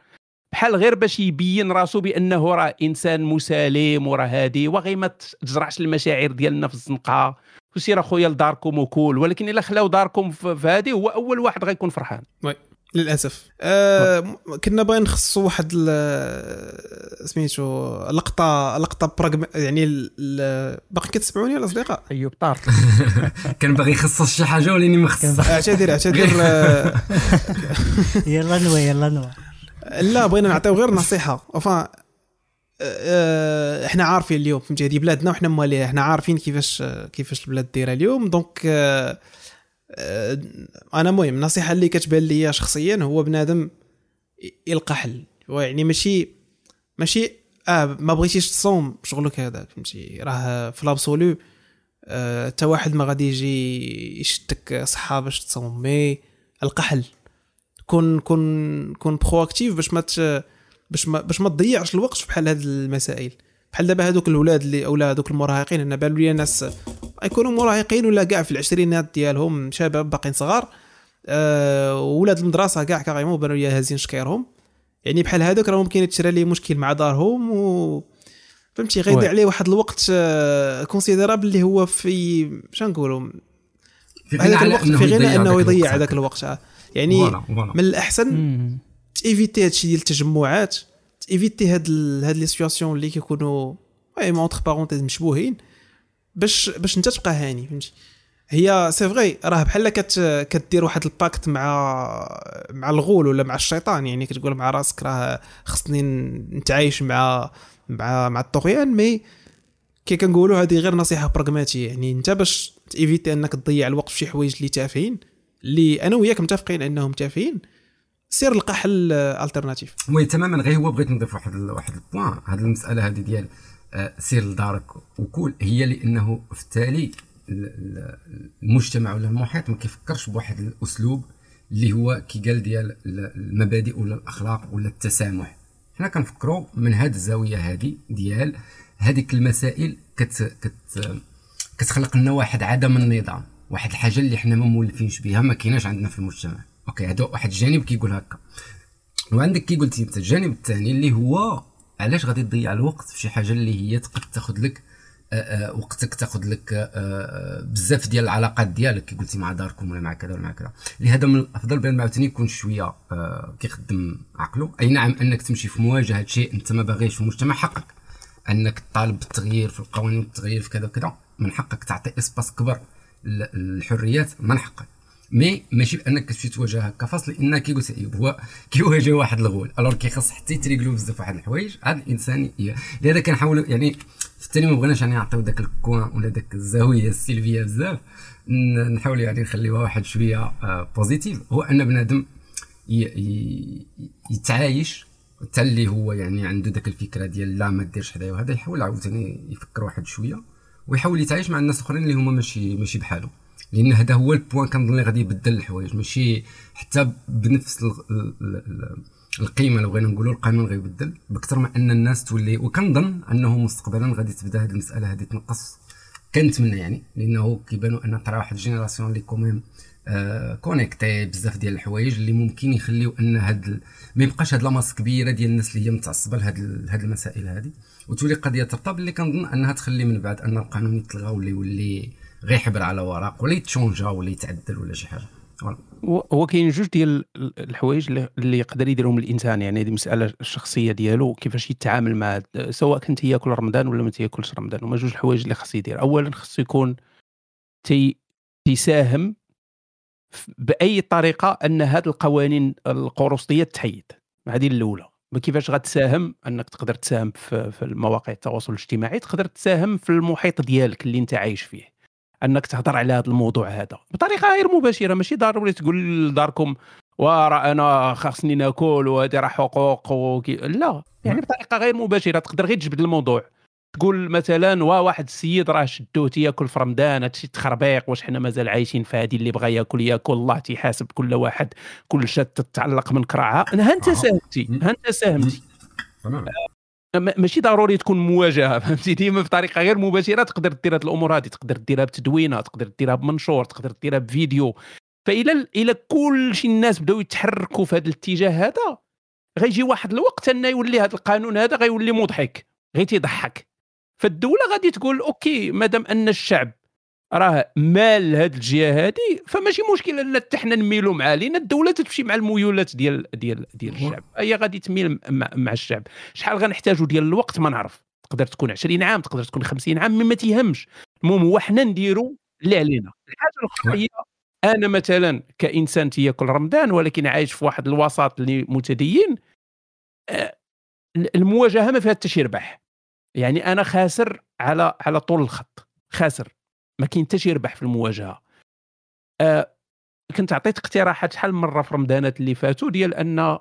بحال غير باش يبين راسو بأنه راه إنسان مسالم وراه هادي وغي ما تجرعش المشاعر ديالنا في الزنقه وسير أخويا لداركم وكول ولكن إلا خلاو داركم في هذه هو أول واحد غيكون فرحان. وي للأسف. آه كنا باغيين نخصصوا واحد ال- سميتو لقطة لقطة براغم يعني ال- ال- باقي كتسمعوني الأصدقاء؟ أيوب طار. كان باغي يخصص شي حاجة وليني ما خصص اعتذر اعتذر. آه، يلا نوى يلا نوى لا بغينا نعطيو غير نصيحة. Enfin إحنا عارفين اليوم فهمتي؟ هذه بلادنا وحنا مواليها. إحنا عارفين كيفاش كيفاش البلاد دايرة اليوم. donc آه، آه، أنا المهم النصيحه اللي كتبان لي شخصيا هو بنادم يلقى حل. يعني ماشي ماشي آه ما بغيتيش تصوم شغلك هذا فهمتي؟ راه في l'absolu آه، حتى واحد ما غادي يجي يشدك صحة باش تصوم. mais القى حل كون كون كون proactif باش ما باش ما باش ما تضيعش الوقت في بحال هاد المسائل بحال دابا هادوك الاولاد اللي اولا هادوك المراهقين أنا بان لي ناس يكونوا مراهقين ولا كاع في العشرينات ديالهم شباب باقيين صغار أه ولاد المدرسة كاع carrément بانوا لي هازين شكيرهم يعني بحال هادوك راه ممكن يتشرى ليه مشكل مع دارهم و فهمتي غيضيع. عليه واحد الوقت آه، considérable اللي هو في شنو نقولوا في غنى هذاك على الوقت أنه في غنى يضيع أنه ذاك يضيع الوقت هذاك. الوقت آه. يعني من الأحسن مم. ت éviter هادشي ديال التجمعات ت éviter هاد. هاد les situations اللي كيكونوا et entre parenthèses مشبوهين باش باش أنت تبقى هاني فهمتي هي c'est vrai راه بحال كت كدير واحد ال pacte مع مع الغول ولا مع الشيطان يعني كتقول مع راسك راه خصني نتعايش مع مع مع الطغيان mais كي كنقولوا هذه غير نصيحة براغماتيه يعني أنت باش ت éviter أنك تضيع الوقت في شي حوايج اللي تافهين اللي أنا وياك متفقين أنهم تافهين سير لقى حل alternative. oui تماما. غير هو بغيت نضيف واحد واحد ال point. هذه المسألة هذه ديال آه، سير لدارك وكول هي لأنه في التالي ال- ال- المجتمع ولا المحيط ما كيفكرش بواحد الأسلوب اللي هو كي قال ديال ال- المبادئ ولا الأخلاق ولا التسامح. حنا كنفكروا من هذه الزاوية هذه ديال هذيك المسائل كت كت كتخلق لنا واحد عدم النظام واحد الحاجة اللي حنا ما مولفينش بها ما كايناش عندنا في المجتمع. OK هذا واحد الجانب كيقول هكا. وعندك كي قلتي انت الجانب الثاني اللي هو علاش غادي تضيع الوقت في شي حاجة اللي هي تقد تاخذ لك آه، آه، وقتك تاخذ لك آه، بزاف ديال العلاقات ديالك كي قلتي مع داركم ولا مع كذا ولا مع كذا. لهذا من الأفضل بأن عاوتاني يكون شوية كيخدم عقله. أي نعم أنك تمشي في مواجهة شيء أنت ما باغيش في المجتمع حقك. أنك تطالب بالتغيير في القوانين والتغيير في كذا وكذا من حقك تعطي espace كبر للحريات من حقك. mais ماشي بأنك كتمشي تواجه هكا فاصل لأن كي قلت هو كيواجه واحد الغول. الوغ كيخص حتى يتريقلو بزاف واحد الحوايج عاد الإنسان لهذا كنحاولوا يعني في الثاني ما بغيناش يعني نعطيو داك ال coin ولا داك الزاوية السلبية بزاف نحاولوا يعني نخليوها واحد شوية آه، positif هو أن بنادم يتعايش حتى اللي هو يعني عنده داك الفكرة ديال لا ما ديرش حدايا وهذا يحاول عاوتاني يفكر واحد شوية ويحاول يتعايش مع الناس الأخرين اللي هما ماشي ماشي بحالو. لأن هذا هو ال point كنظن اللي غادي يبدل الحوايج ماشي حتى بنفس ال ال ال القيمة لو بغينا نقولوا القانون غيبدل بكثر ما أن الناس تولي وكنظن انه مستقبلا غادي تبدأ هذه المسألة هذه تنقص كنتمنى يعني لأنه كيبانوا أن طرا واحد ال génération اللي quand même آه كونيكتي بزاف ديال الحوايج اللي ممكن يخليو أن هاد. ما يبقاش هاد لاماس كبيرة ديال الناس اللي هي متعصبة لهاد. هاد المسائل هذه وتولي قضية ترتب اللي كنظن أنها تخلي من بعد أن القانون يتلغى ولا يولي غير حبر على ورق ولا يتشونجا ولا يتعدل ولا شي حاجة. هو كاين جوج ديال الحوايج اللي- يقدر يديرهم الإنسان. يعني هذه المساله الشخصية ديالو كيفاش يتعامل مع سواء كنت ياكل رمضان ولا ما تياكلش رمضان. هما جوج الحوايج اللي خاص يدير. اولا خاصو يكون تي تيساهم بأي طريقة أن هذه القوانين القرصيه تحيد. هذه الأولى. كيفاش غتساهم؟ أنك تقدر تساهم في, في المواقع التواصل الاجتماعي تقدر تساهم في المحيط ديالك اللي أنت عايش فيه. أنك تهضر على هذا الموضوع هذا. بطريقة غير مباشرة. ماشي ضروري تقول لداركم وراه أنا خاصني ناكل وهذه راه حقوق وكي... لا. يعني بطريقة غير مباشرة. تقدر غير تجبد الموضوع. تقول مثلا وا واحد السيد راه شدوه تياكل في رمضان هادشي تخربيق واش حنا مازال عايشين في هذه اللي بغى ياكل ياكل الله تيحاسب كل واحد كل شات تتعلق من كراعها. ها أنت. ساهمتي. ها أنت ساهمتي. ماشي ضروري تكون مواجهة فهمتي ديما بطريقه غير مباشرة تقدر دير هذه الأمور هذه تقدر ديرها بتدوينه تقدر ديرها بمنشور تقدر ديرها بفيديو فإلى إلى كل شي الناس بداو يتحركوا في هذا الاتجاه هذا غيجي واحد الوقت أنه يولي هذا القانون هذا غيولي مضحك غير فالدولة غادي تقول أوكي مادام أن الشعب راه مال هاد الجهة هادي فماشي مشكل ان حتى حنا نميلوا معاه لأن الدولة تمشي مع الميولات ديال ديال ديال الشعب. هي غادي تميل مع, مع الشعب. شحال غنحتاجوا ديال الوقت ما نعرف. تقدر تكون 20 عام تقدر تكون 50 عام ما تيهمش. المهم هو حنا نديروا اللي علينا. الحاجة الأخرى هي أنا مثلا كإنسان تياكل رمضان ولكن عايش في واحد الوسط اللي متدين آه، المواجهة ما فيها حتى شي ربح. يعني أنا خاسر على على طول الخط. خاسر. ما كاين حتى شي ربح في المواجهة. آه كنت عطيت اقتراحات شحال من مره في رمضانات اللي فاتوا ديال أن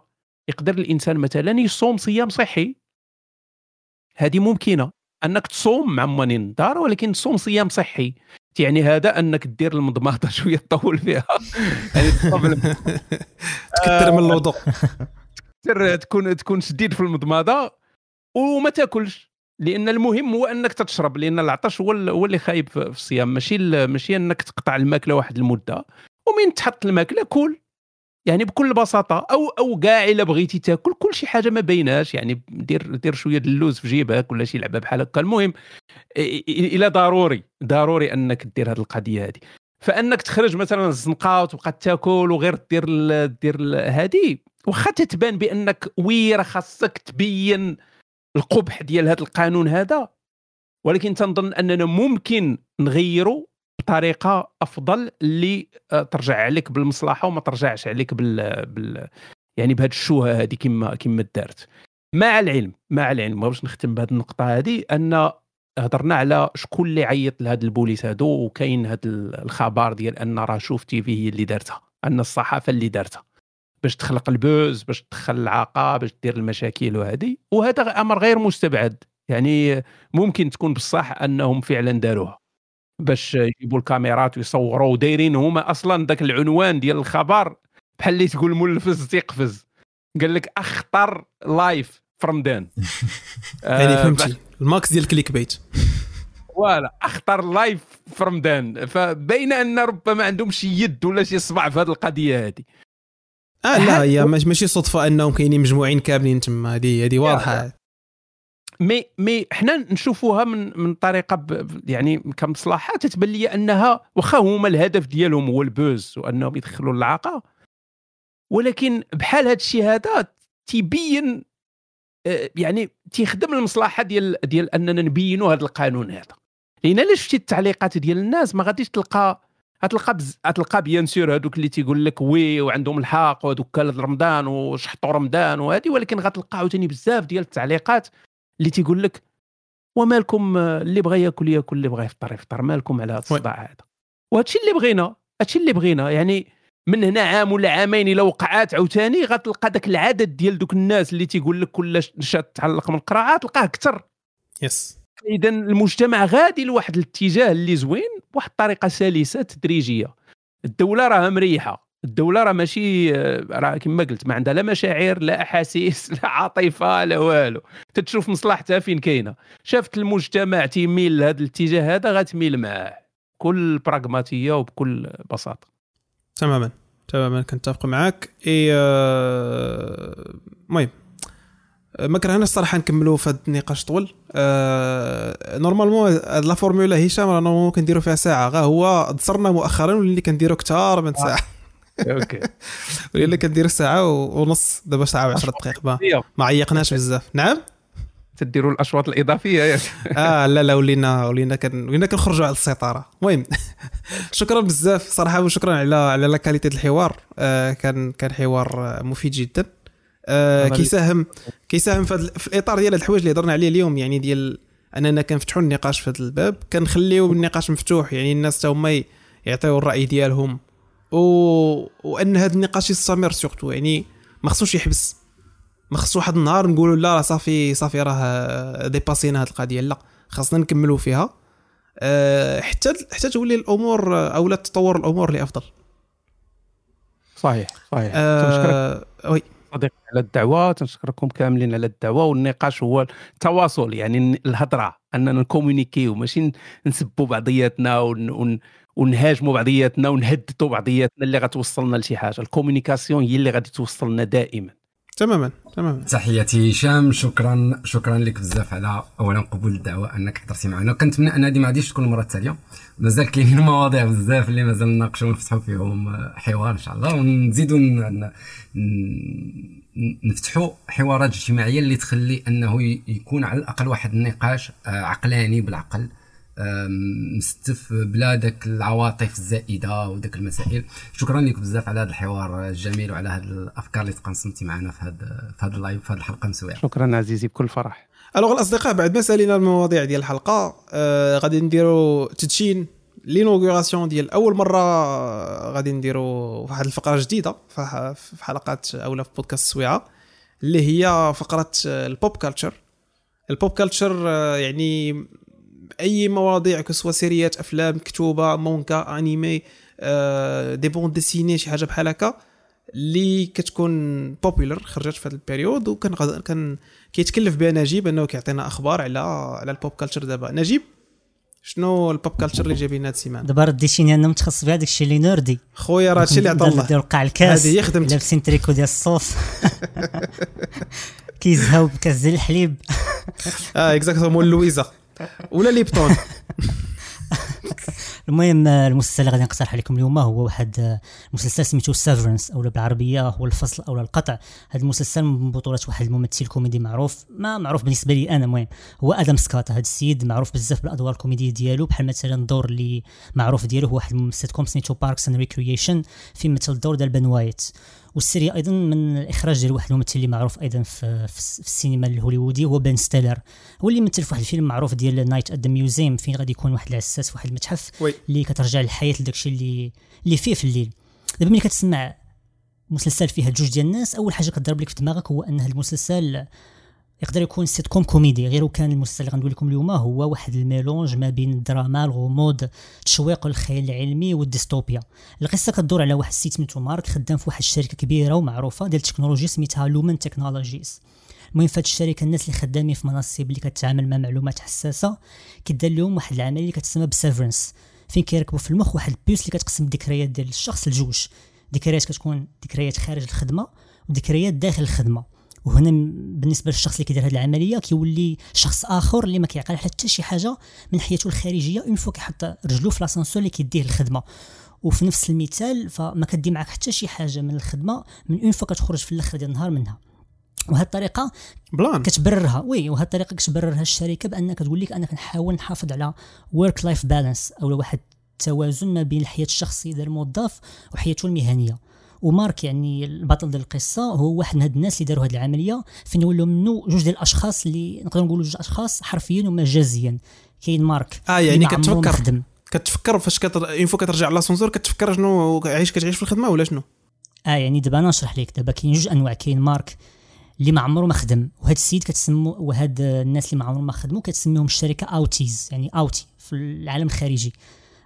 يقدر الإنسان مثلا يصوم صيام صحي. هذه ممكنة. أنك تصوم مع مانين الدار ولكن تصوم صيام صحي. يعني هذا أنك دير المضمضة شوية تطول فيها. يعني تكثر من الوضوء. تكون تكون شديد في المضمضة وما تأكلش. لأن المهم هو أنك تشرب لأن العطش هو هو اللي خايب في الصيام. ماشي ماشي أنك تقطع الماكلة واحد المدة ومن تحط الماكلة؟ كل. يعني بكل بساطة أو أو كاع الا بغيتي تاكل كل شي حاجة ما بيناش. يعني دير دير شوية اللوز في جيبك ولا شي لعبة بحال هكا. المهم إلى ضروري ضروري أنك دير هذه القضية هذه. فأنك تخرج مثلا الزنقه وتبقى تاكل وغير دير دير هذه واخا تتبان بأنك oui راه خاصك تبين القبح ديال هذا القانون هذا ولكن تنظن أننا ممكن نغيره بطريقة أفضل اللي آه، ترجع عليك بالمصلحة وما ترجعش عليك بال, بال... يعني بهذه الشوهة هذه كما كما دارت. مع العلم مع العلم باش نختم بهذه النقطة هذه أن هضرنا على شكون اللي عيط لهاد البوليس هادو وكاين هاد الخبر ديال أن راه شوف TV هي اللي دارتها أن الصحافة اللي دارتها. باش تخلق ال buzz باش تدخل لعاقة باش دير المشاكل وهذه وهذا أمر غير مستبعد. يعني ممكن تكون بصح أنهم فعلا داروها. باش يجيبوا الكاميرات ويصوروا ودايرين هما أصلا ذاك العنوان ديال الخبر بحال اللي تقول ملفز تيقفز قال لك أخطر لايف في رمضان يعني آه، فهمتي. الماكس ديال الكليك بيت فوالا أخطر لايف في رمضان فبين أن ربما عندهم شي يد ولا شي صبع في هذه القضية هذه آه لا هي ماشي صدفة أنهم كاينين مجموعين كاملين تما. هذه هذه واضحة. مي مي حنا نشوفوها من من طريقة ب يعني كمصلحه تتبان لي أنها واخا هما الهدف ديالهم هو البوز وأنهم يدخلوا العاقه ولكن بحال هذا الشيء هذا تيبين آه، يعني تيخدم المصلحه ديال ديال أننا نبينوا هذا القانون هذا. لأن الا شفتي التعليقات ديال الناس؟ ما غاديش تلقى غتلقى بز... غتلقى bien sûr هذوك اللي تيقول لك oui وعندهم الحق وهذوك رمضان وشحطوا رمضان وهذه ولكن غتلقى عاوتاني بزاف ديال التعليقات اللي تيقول لك ومالكم اللي بغى ياكل ياكل اللي بغى يفطر يفطر مالكم على هذا الصداع هذا. وهادشي اللي بغينا هادشي اللي بغينا. يعني من هنا عام ولا عامين إلا وقعات عاوتاني غتلقى داك العدد ديال دوك الناس اللي تيقول لك كل شيء تعلق من القراءة تلقاه أكثر. يس اذا المجتمع غادي لواحد الاتجاه اللي زوين بواحد الطريقة سلسة تدريجية. الدولة راها مريحة. الدولة راه ماشي راه كما قلت ما عندها لا مشاعر لا أحاسيس لا عاطفة لا والو. تتشوف مصلحتها فين كاينة. شافت المجتمع تيميل لهذا الاتجاه هذا غتميل معاه. بكل براغماتية وبكل بساطة. تماما. تماما كنتفق معاك. إي آه، المهم. آه ما كرهنا الصراحة نكملوا في هذا النقاش طول آه normalement la formule آ هشام راه normalement كنديروا فيها ساعة. غا هو ضصرنا مؤخرا واللي كنديروا أكثر من ساعة. OK. ولينا كندير ساعة ونص دابا ساعة و10 دقائق ما, عيقناش بزاف. نعم؟ تديروا الأشواط الإضافية. يا آه لا لا ولينا ولينا كن ولينا كنخرجوا على السيطرة. المهم شكرا بزاف. صراحة وشكرا على على لا كاليتي الحوار. آه كان كان حوار مفيد جدا. آه كيساهم كيساهم في, في الإطار ديال الحوايج اللي هضرنا عليه اليوم يعني ديال أننا كنفتحوا النقاش في هذا الباب كنخليو النقاش مفتوح يعني الناس حتى هما يعطيو الرأي ديالهم. و... وأن هذا النقاش يستمر surtout يعني ما خصوش يحبس. ما خصو واحد النهار نقولوا لا راه صافي صافي راه dépassينا هذه القضية لا خاصنا نكملوا فيها. أه حتى حتى تولي الأمور أو لا تطور الأمور لأفضل. صحيح صحيح. أه وي. صديقي على الدعوة تنشكركم كاملين على الدعوة والنقاش هو التواصل يعني الهضرة أننا نcommuniquiو ماشي نسبوا بعضياتنا ون... ون... ونهاجموا بعضياتنا ونهددوا بعضياتنا اللي غتوصلنا لشي حاجة. الكومونيكاسيون هي اللي غادي توصلنا دائما. تماما تماما. تحياتي هشام شكرا شكرا لك بزاف على اولا قبول الدعوة أنك حضرتي معنا. كنتمنى أن هذه ما غاديش تكون المرة التالية. مازال كاينين مواضيع بزاف اللي مازال نناقشوا ونفتحوا فيهم حوار إن شاء الله. ونزيدوا نفتحوا حوارات اجتماعية اللي تخلي أنه يكون على الأقل واحد النقاش آه، عقلاني بالعقل. مستف بلا داك العواطف الزائدة وداك المسائل. شكرا لك بزاف على هذا الحوار الجميل وعلى هذه الأفكار اللي تقنصمتي معنا في هذا في هذا اللايف في هذه الحلقة مسويه شكرا عزيزي بكل فرح. ألوغ الأصدقاء بعد ما سألينا المواضيع ديال الحلقة آه غادي نديروا تدشين لينوغوراسيون ديال أول مرة غادي نديروا واحد الفقرة جديدة في حلقات أولا في بودكاست سويعة اللي هي فقرة البوب كالتشر البوب كالتشر يعني أي مواضيع كسوا سيريات أفلام كتوبة مونكا أنيمي آه دي بون ديسيني شي حاجة بحال هكا اللي كتكون بوبولار خرجت في هذا البيريود وكان كان كيتكلف بها نجيب انه كيعطينا أخبار على على البوب كالتشر دابا. نجيب؟ شنو البوب كالتشر اللي جايبين هاد السيمانة؟ دابا رديتيني أنا متخصص في هذاك الشيء اللي نوردي خويا راه هادشي اللي عطا الله. قاع الكاس هذه خدمتي لابسين تريكو ديال الصوص كيزهاو بكاس ديال الحليب. آه exactement لويزا. ولا ليبتون. المهم المسلسل اللي غادي نقترح عليكم اليوم هو واحد مسلسل سميتو Severance أو بالعربية هو الفصل أو القطع. هذا المسلسل من بطولة واحد الممثل كوميدي معروف ما معروف بالنسبة لي أنا المهم هو آدم سكوت هذا السيد معروف بزاف بالأدوار الكوميدية ديالو بحال مثلا الدور اللي معروف ديالو هو واحد الممثل كوم سميتو Parks and Recreation في مثل الدور ديال بن وايت وال série أيضا من الإخراج ديال واحد الممثل اللي معروف أيضا في, في السينما الهوليوودي هو بن ستيلر هو اللي مثل في واحد الفيلم معروف ديال Night at the Museum فين غادي يكون واحد العساس في واحد المتحف oui. اللي كترجع للحياة لداك الشيء اللي اللي فيه في الليل دابا ملي كتسمع مسلسل فيه جوج ديال الناس أول حاجة كتضرب لك في دماغك هو أن المسلسل يقدر يكون سيت كوم كوميدي غير كان المسلسل اللي غندوي لكم اليوم هو واحد ال mélange ما بين الدراما الغموض التشويق الخيال العلمي والديستوبيا. القصة كتدور على واحد السيد سميتو مارك خدام في واحد الشركة كبيرة ومعروفة ديال التكنولوجيا سميتها Lumon Technologies المهم هذه الشركة الناس اللي خدامين في مناصب اللي كتعامل مع معلومات حساسة كدار لهم واحد العملية اللي كتسمى ب severance. فين كيركبوا في المخ واحد ال puce اللي كتقسم الذكريات ديال الشخص لجوج. ذكريات كتكون ذكريات خارج الخدمة وذكريات داخل الخدمة. وهنا بالنسبة للشخص اللي كيدير هذه العملية كيولي شخص آخر اللي ما كيعقل حتى شي حاجة من حياته الخارجية une fois كيحط رجلو في l'ascenseur اللي كيديه الخدمة. وفي نفس المثال فما كيدي معك حتى شي حاجة من الخدمة من une fois كتخرج في الأخر ديال النهار منها. وهذه الطريقة plan. كتبررها. oui وهذه الطريقة كتبررها الشركة بان كتقول لك أنا كنحاول نحافظ على work life balance أو واحد التوازن ما بين الحياة الشخصية ديال الموظف وحياته المهنية. ومارك يعني البطل ديال القصة هو واحد من هاد الناس اللي داروا هاد العملية فين ولاو منه جوج ديال الأشخاص اللي نقدر نقولوا جوج أشخاص حرفيا ومجازيا كاين مارك آه يعني كتفكر خدم كتفكر فاش كتر... une fois كترجع l'ascenseur كتفكر شنو عايش كتعيش في الخدمة ولا شنو؟ آه يعني دابا أنا نشرح لك دابا كاين جوج أنواع. كاين مارك اللي ما عمره ما خدم وهاد السيد كتسمو وهاد الناس اللي ما عمرهم ما خدموا كتسميهم الشركة outies يعني outie في العالم الخارجي.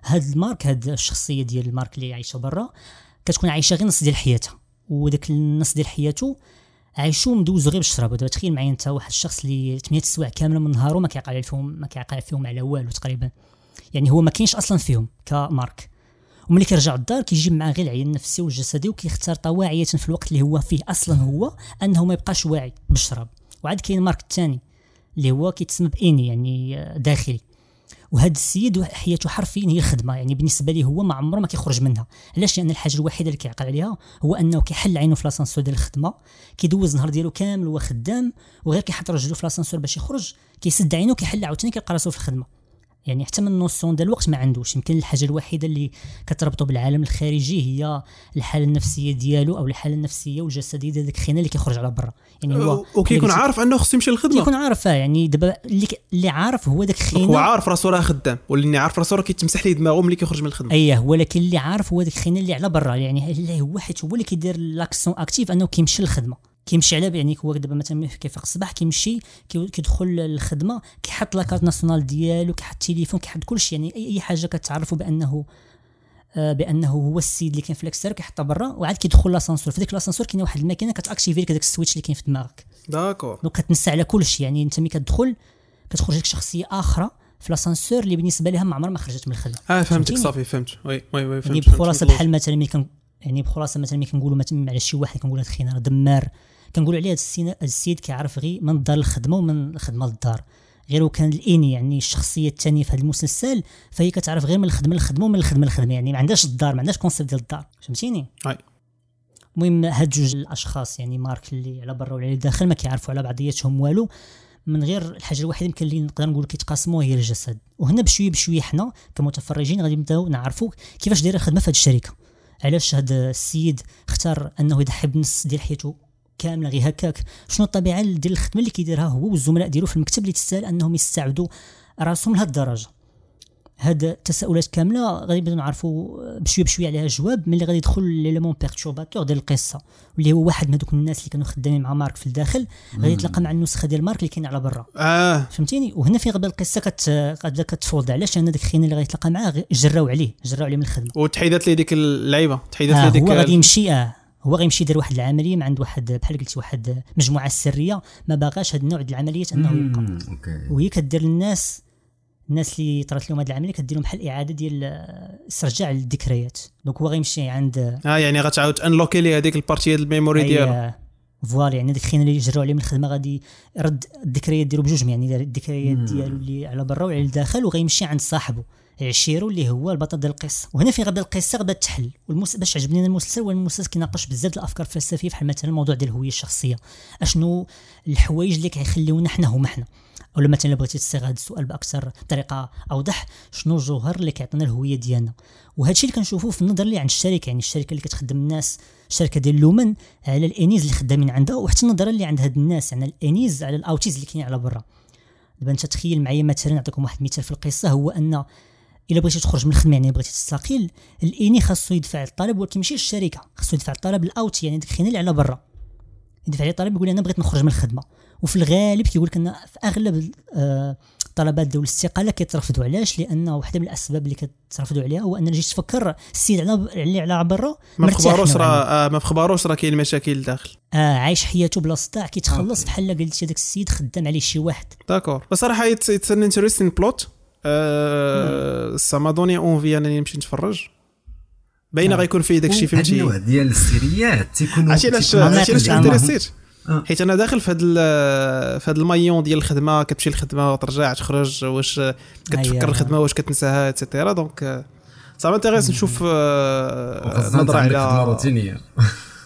هاد المارك هاد الشخصية ديال المارك اللي عايشة برا كتكون عايشة غير نص ديال حياتها وداك النص ديال حياته عايشو مدوزو غير بالشراب. دابا تخيل معايا انت واحد الشخص اللي 8 سوايع كاملة من نهارو ما كيعقل فيهم ما كيعقل فيهم على والو تقريبا. يعني هو ما كاينش أصلا فيهم ك Mark. وملي كيرجع الدار كيجيب معاه غير العيان النفسي والجسدي وكيختار طواعية في الوقت اللي هو فيه أصلا هو أنه ما يبقاش واعي بالشراب. وعاد كاين Mark الثاني اللي هو كيتسمى ب innie يعني داخلي. وهذا السيد حياته حرفيا هي الخدمه يعني بالنسبة ليه هو ما عمره ما كيخرج منها. علاش؟ لأن الحاجة الوحيدة اللي كيعقل عليها هو أنه كيحل عينه في l'ascenseur ديال الخدمة كيدوز النهار ديالو كامل وهو خدام وغير كيحط رجلو في l'ascenseur باش يخرج كيسد عينه وكيحل عاوتاني كيلقى راسو في الخدمة. يعني حتى من notion ديال الوقت ما عندوش. يمكن الحاجة الوحيدة اللي كتربطه بالعالم الخارجي هي الحالة النفسية ديالو أو الحالة النفسية والجسدية ديال داك الخينا اللي كيخرج على برا. يعني هو وكيكون عارف أنه خصو يمشي للخدمة. كيكون عارف آه، يعني دابا اللي اللي عارف هو داك الخينا هو عارف راسو راه خدام واللي عارف راسو راه كيتمسح ليه دماغه ملي كيخرج من الخدمة. اييه ولكن اللي عارف هو داك الخينا اللي على برا. يعني اللي هو حيت هو اللي كيدير l'action active أنه كيمشي للخدمة. كيمشي على يعني هو دابا مثلا كيفيق الصباح كيمشي كيدخل للخدمه كيحط la carte nationale ديالو كيحط التليفون كيحط كلشي يعني اي حاجة كتعرفوا بأنه آه بأنه هو السيد اللي كاين في l'extérieur كيحطها برا وعاد كيدخل l'ascenseur. في ديك l'ascenseur كاينة واحد الماكينة كت activer لك داك ال switch اللي كاين في دماغك. d'accord. donc كتنسى على كلشي يعني أنت ملي كتدخل كتخرج لك شخصية أخرى في l'ascenseur اللي بالنسبة لها ما عمرها ما خرجت من الخدمة. آه فهمتك صافي فهمت. oui oui oui يعني فهمت. بخلاصة بحال مثلا ملي كان يعني بخلاصة مثلا ملي كنقولوا مثلا على شي واحد كنقول هذا خينا دمار. كنقولوا عليه هذا السيد كيعرف غير من الدار للخدمه ومن الخدمة للدار. غير كان الإني يعني الشخصية الثانية في هذا المسلسل فهي كتعرف غير من الخدمة للخدمة ومن الخدمة للخدمة. يعني ما عندهاش الدار ما عندهاش كونسيبت ديال الدار. فهمتيني؟ أي. المهم هاد جوج الأشخاص يعني مارك اللي على برا ولا اللي داخل ما كيعرفوا على بعضياتهم والو. من غير الحاجة الوحيدة يمكن اللي نقدر نقول كيتقاسموا هي الجسد. وهنا بشوية بشوية حنا كمتفرجين غادي نبداو نعرفوا كيفاش دايرة الخدمة في هذه الشركة. علاش هذا السيد اختار أنه يضحي بنص ديال حياته كاملة غير هكاك. شنو الطبيعة ديال الخدمة اللي كيديرها هو والزملاء ديالو في المكتب اللي تستاهل أنهم يستعبدوا راسهم لهذ الدرجة؟ هاد التساؤلات كاملة غادي نبداو نعرفوا بشوية بشوية عليها الجواب ملي غادي يدخل l'élément perturbateur ديال القصة واللي هو واحد من هذوك الناس اللي كانوا خدامين مع Mark في الداخل غادي يتلاقى مع النسخة ديال Mark اللي كاين على برا. آه. فهمتيني؟ وهنا فين غدا القصة كت غتبدا كتفولد علاش؟ لأن داك الخينا اللي غيتلاقى معاه غي- جراو عليه جراو عليه من الخدمة. وتحيدات لي ديك اللعيبة تحيدات آه لي ديك هو غادي يمشي آه. هو غيمشي يدير واحد العملية مع عند واحد بحال قلتي واحد مجموعة سرية ما باغاش هذا النوع ديال العمليات أنه يبقى. وهي كدير للناس الناس اللي طرات لهم هذه العملية كدير لهم بحال إعادة ديال آه، استرجاع للذكريات donc هو غيمشي عند آه يعني غتعاود unlocker لي هذيك ال partie ديال ال memory ديالو أي- voilà يعني داك الخينا اللي جراو عليه من الخدمة غادي يرد الذكريات ديالو بجوج يعني الذكريات ديالو اللي على برا وعلى الداخل وغيمشي عند صاحبه عشيرو اللي هو البطل ديال القصة. وهنا فين غدا القصة؟ غدا تحل. والمس... باش عجبني المسلسل هو المسلسل كيناقش بزاف الأفكار الفلسفية بحال مثلا الموضوع ديال الهوية الشخصية. أشنو الحوايج اللي كيخليونا حنا هما حنا؟ ولا مثلا بغيتي تصيغ هذا السؤال بأكثر بطريقه أوضح شنو الجوهر اللي كيعطينا الهوية ديالنا؟ وهذا الشيء اللي كنشوفوه في النظر اللي عند الشركة يعني الشركة اللي كتخدم الناس الشركة ديال Lumon على ال innies اللي خدامين عندها وحتى النظره اللي عند هاد الناس يعني ال innies على ال outies اللي كاينين على برا. دابا أنت تخيل معايا مثلا نعطيكم واحد المثال في القصة هو أن إلا بغيتي تخرج من الخدمه يعني بغيتي تستقيل الإني خاصو يدفع الطلب ولكن ماشي الشركة خاصو يدفع الطلب الاوت يعني داك الخينا اللي على برا. يدفع عليه طلب يقول أنا بغيت نخرج من الخدمة. وفي الغالب كيقول لك أن في أغلب آه، الطلبات ديال الاستقالة كيترفضوا علاش؟ لأن واحدة من الأسباب اللي كترفضوا عليها هو أن جيت تفكر السيد على اللي على برا ما بخباروش نوعاً ما. راه آه ما بخباروش راه كاين مشاكل داخل. آه عايش حياته بلا صداع كيتخلص بحال قلتي داك السيد خدام عليه شي واحد. d'accord. بصراحة it's an interesting plot ça m'a donné envie أنني نمشي نتفرج. باينه آه. غيكون فيه داك الشيء هاد النوع فهمتي ديال السيريات تيكونوا عرفتي علاش عرفتي علاش ناكلش interested آه. حيت أنا داخل في هذا في هذا ال maillon ديال الخدمة كتمشي للخدمة وترجع تخرج واش كتفكر أيوة. الخدمة واش كتنساها et cetera donc صافي intéresse نشوف آه، نظره على روتينية.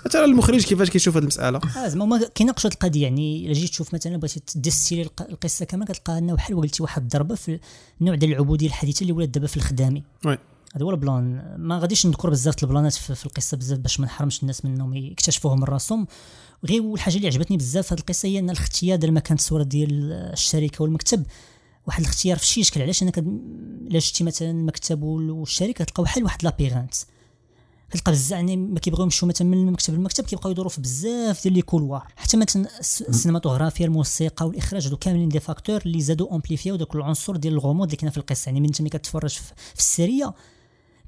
حتى المخرج كيفاش كيشوف هذه المسألة؟ آه زعما هما كيناقشوا القضية يعني إلا جيت تشوف مثلا بغيتي ت distiller الق- القصة كاملة كتلقى أنه بحال قلتي واحد الضربه في النوع ديال العبودية الحديثة اللي ولات دابا في الخدامي. oui. هذا هو ال plan. ما غاديش نذكر بزاف البلانات في, في القصة بزاف باش ما نحرمش الناس منهم يكتشفوهم من راسهم. غير الحاجة اللي عجبتني بزاف في هذه القصة هي أن الاختيار ديال مكان التصوير ديال الشركة والمكتب. واحد الاختيار في شي شكل علاش أنا كد... الا شتي مثلا المكتب وال- والشركة تلقاو بحال واحد labyrinthe كتلقى بزاف يعني ما كيبغيو يمشيو مثلا من المكتب للمكتب كيبقاو يدوروا في بزاف ديال les couloirs. حتى مثلا الس- السينماتوغرافيا الموسيقى والإخراج هادو كاملين des facteurs اللي زادوا أمبليفياو داك العنصر ديال الغموض اللي كاين في القصة. يعني من انت ملي كتفرج في, في ال série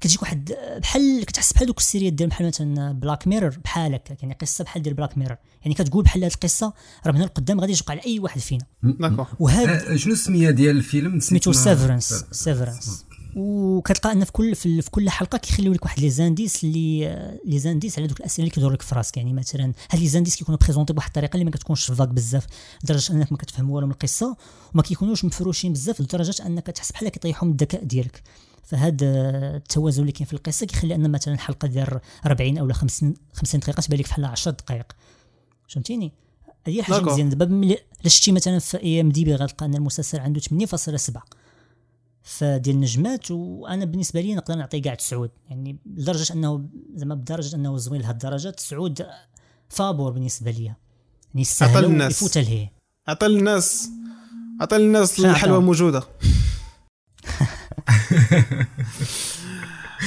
كتجيك واحد بحال كتحس بحال دوك السيريات ديال بحال مثلا Black Mirror بحال هكاك يعني قصة بحال ديال Black Mirror يعني كتقول بحال هاد القصة راه من هنا لقدام غادي توقع على أي واحد فينا. d'accord. وهذا آه، شنو السمية ديال الفيلم؟ سميتو Severance Severance وكتلقى ان في كل في, كل حلقة كيخليو لك واحد les indices اللي les indices على دوك الأسئلة اللي كيدور لك في راسك. يعني مثلا هاد les indices كيكونوا présentés بواحد الطريقة اللي ما كتكونش vagues بزاف لدرجة أنك ما كتفهم والو من القصة وما كيكونوش مفروشين بزاف لدرجة أنك تحس بحال كيطيحوا من الذكاء ديالك. فهذا التوازن اللي كاين في القصة كيخلي أن مثلا حلقه ديال 40 أو 50 50 دقيقة تبان لك بحال 10 دقائق فهمتيني؟ هي حاجة. مزيانة. دابا ملي شتي مثلا في IMDb غتلقى ان المسلسل عنده 8.7 فديال النجمات وأنا بالنسبة لي نقدر نعطيه كاع تسعود. يعني لدرجة أنه زعما بدرجة أنه زوين لهاد الدرجة تسعود فابور بالنسبة لي يعني يستاهل. يفوت لهيه عطى للناس. عطى للناس الحلوى عطاهم؟ موجودة.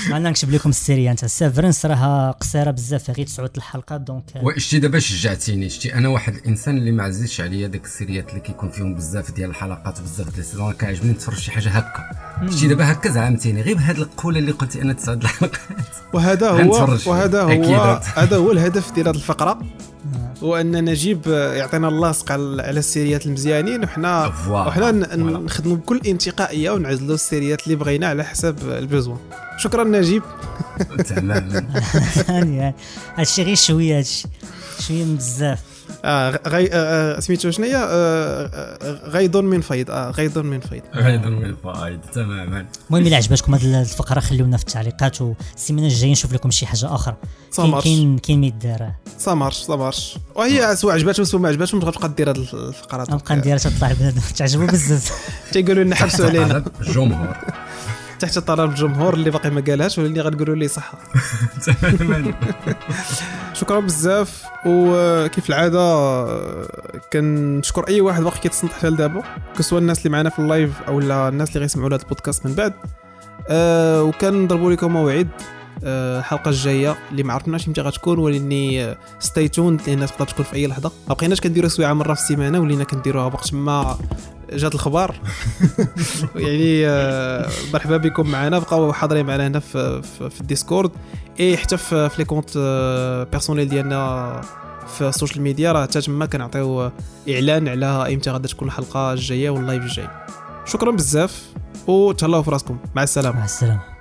أنا نكتب لكم السيريا انت Severance راها قصيرة بزاف غير تسعود الحلقات donc وشتي دابا شجعتيني. شتي أنا واحد الإنسان اللي ما عزيزش عليا داك السيريات اللي كيكون فيهم بزاف ديال الحلقات وبزاف ديال ال saisons كيعجبني نتفرج شي حاجة هكا. شتي دابا هكا زعمتيني غير بهاد القولة اللي قلتي أنا تسعود الحلقات. وهذا هو. وهذا هو. هذا هو الهدف ديال هذه الفقرة. هو ان نجيب يعطينا اللاصق على على السيريات المزيانين وحنا وحنا. نخدموا بكل انتقائية ونعزلوا السيريات اللي بغينا على حسب البزوان شكرا نجيب. تماما يعني هادشي غير شوية هادشي شوية من بزاف. آه غي آه سميتو شنو؟ هي؟ آه آه غيض من فيض. آه غيض من فيض. غير من الفايد تماما. المهم إلا عجبتكم هذه الفقرة خليونا في التعليقات والسيمانه الجاية نشوف لكم شي حاجة أخرى كاين كاين كاين ما يدار. صامرش صامرش وهي سواء عجباتهم سواء ما عجباتهمش غتبقى دير هاد الفقرات غنبقى ندير تطلع بنادم. تعجبوا بزاف. تيقولوا لنا حبسوا علينا. الجمهور تحت طلب الجمهور اللي باقي ما قالهاش واللي غنقولوا لي صح تماما. شكرا بزاف وكيف العادة كنشكر أي واحد باقي كيتصنت حتى لدابا كسوا الناس اللي معنا في ال live أو لا الناس اللي غيسمعوا لهذا البودكاست من بعد. أه وكنضربوا لكم موعد آه، الحلقة الجاية اللي ما عرفناش إمتى غتكون ولاني stay tuned لأن تقدر تكون في أي لحظة. ما بقيناش كنديروا سويعة مرة في السيمانة ولينا كنديروها وقت ما جات الخبار يعني آه، مرحبا بكم معنا. بقاو حاضرين معنا هنا في, في, في ال Discord. اي حتى في, les comptes آه، personnels ديالنا في السوشيال ميديا راه حتى تما كنعطيو إعلان على إمتى غادا تكون الحلقة الجاية واللايف الجاي. شكرا بزاف وتهلاو في راسكم. مع السلامة. مع السلامة.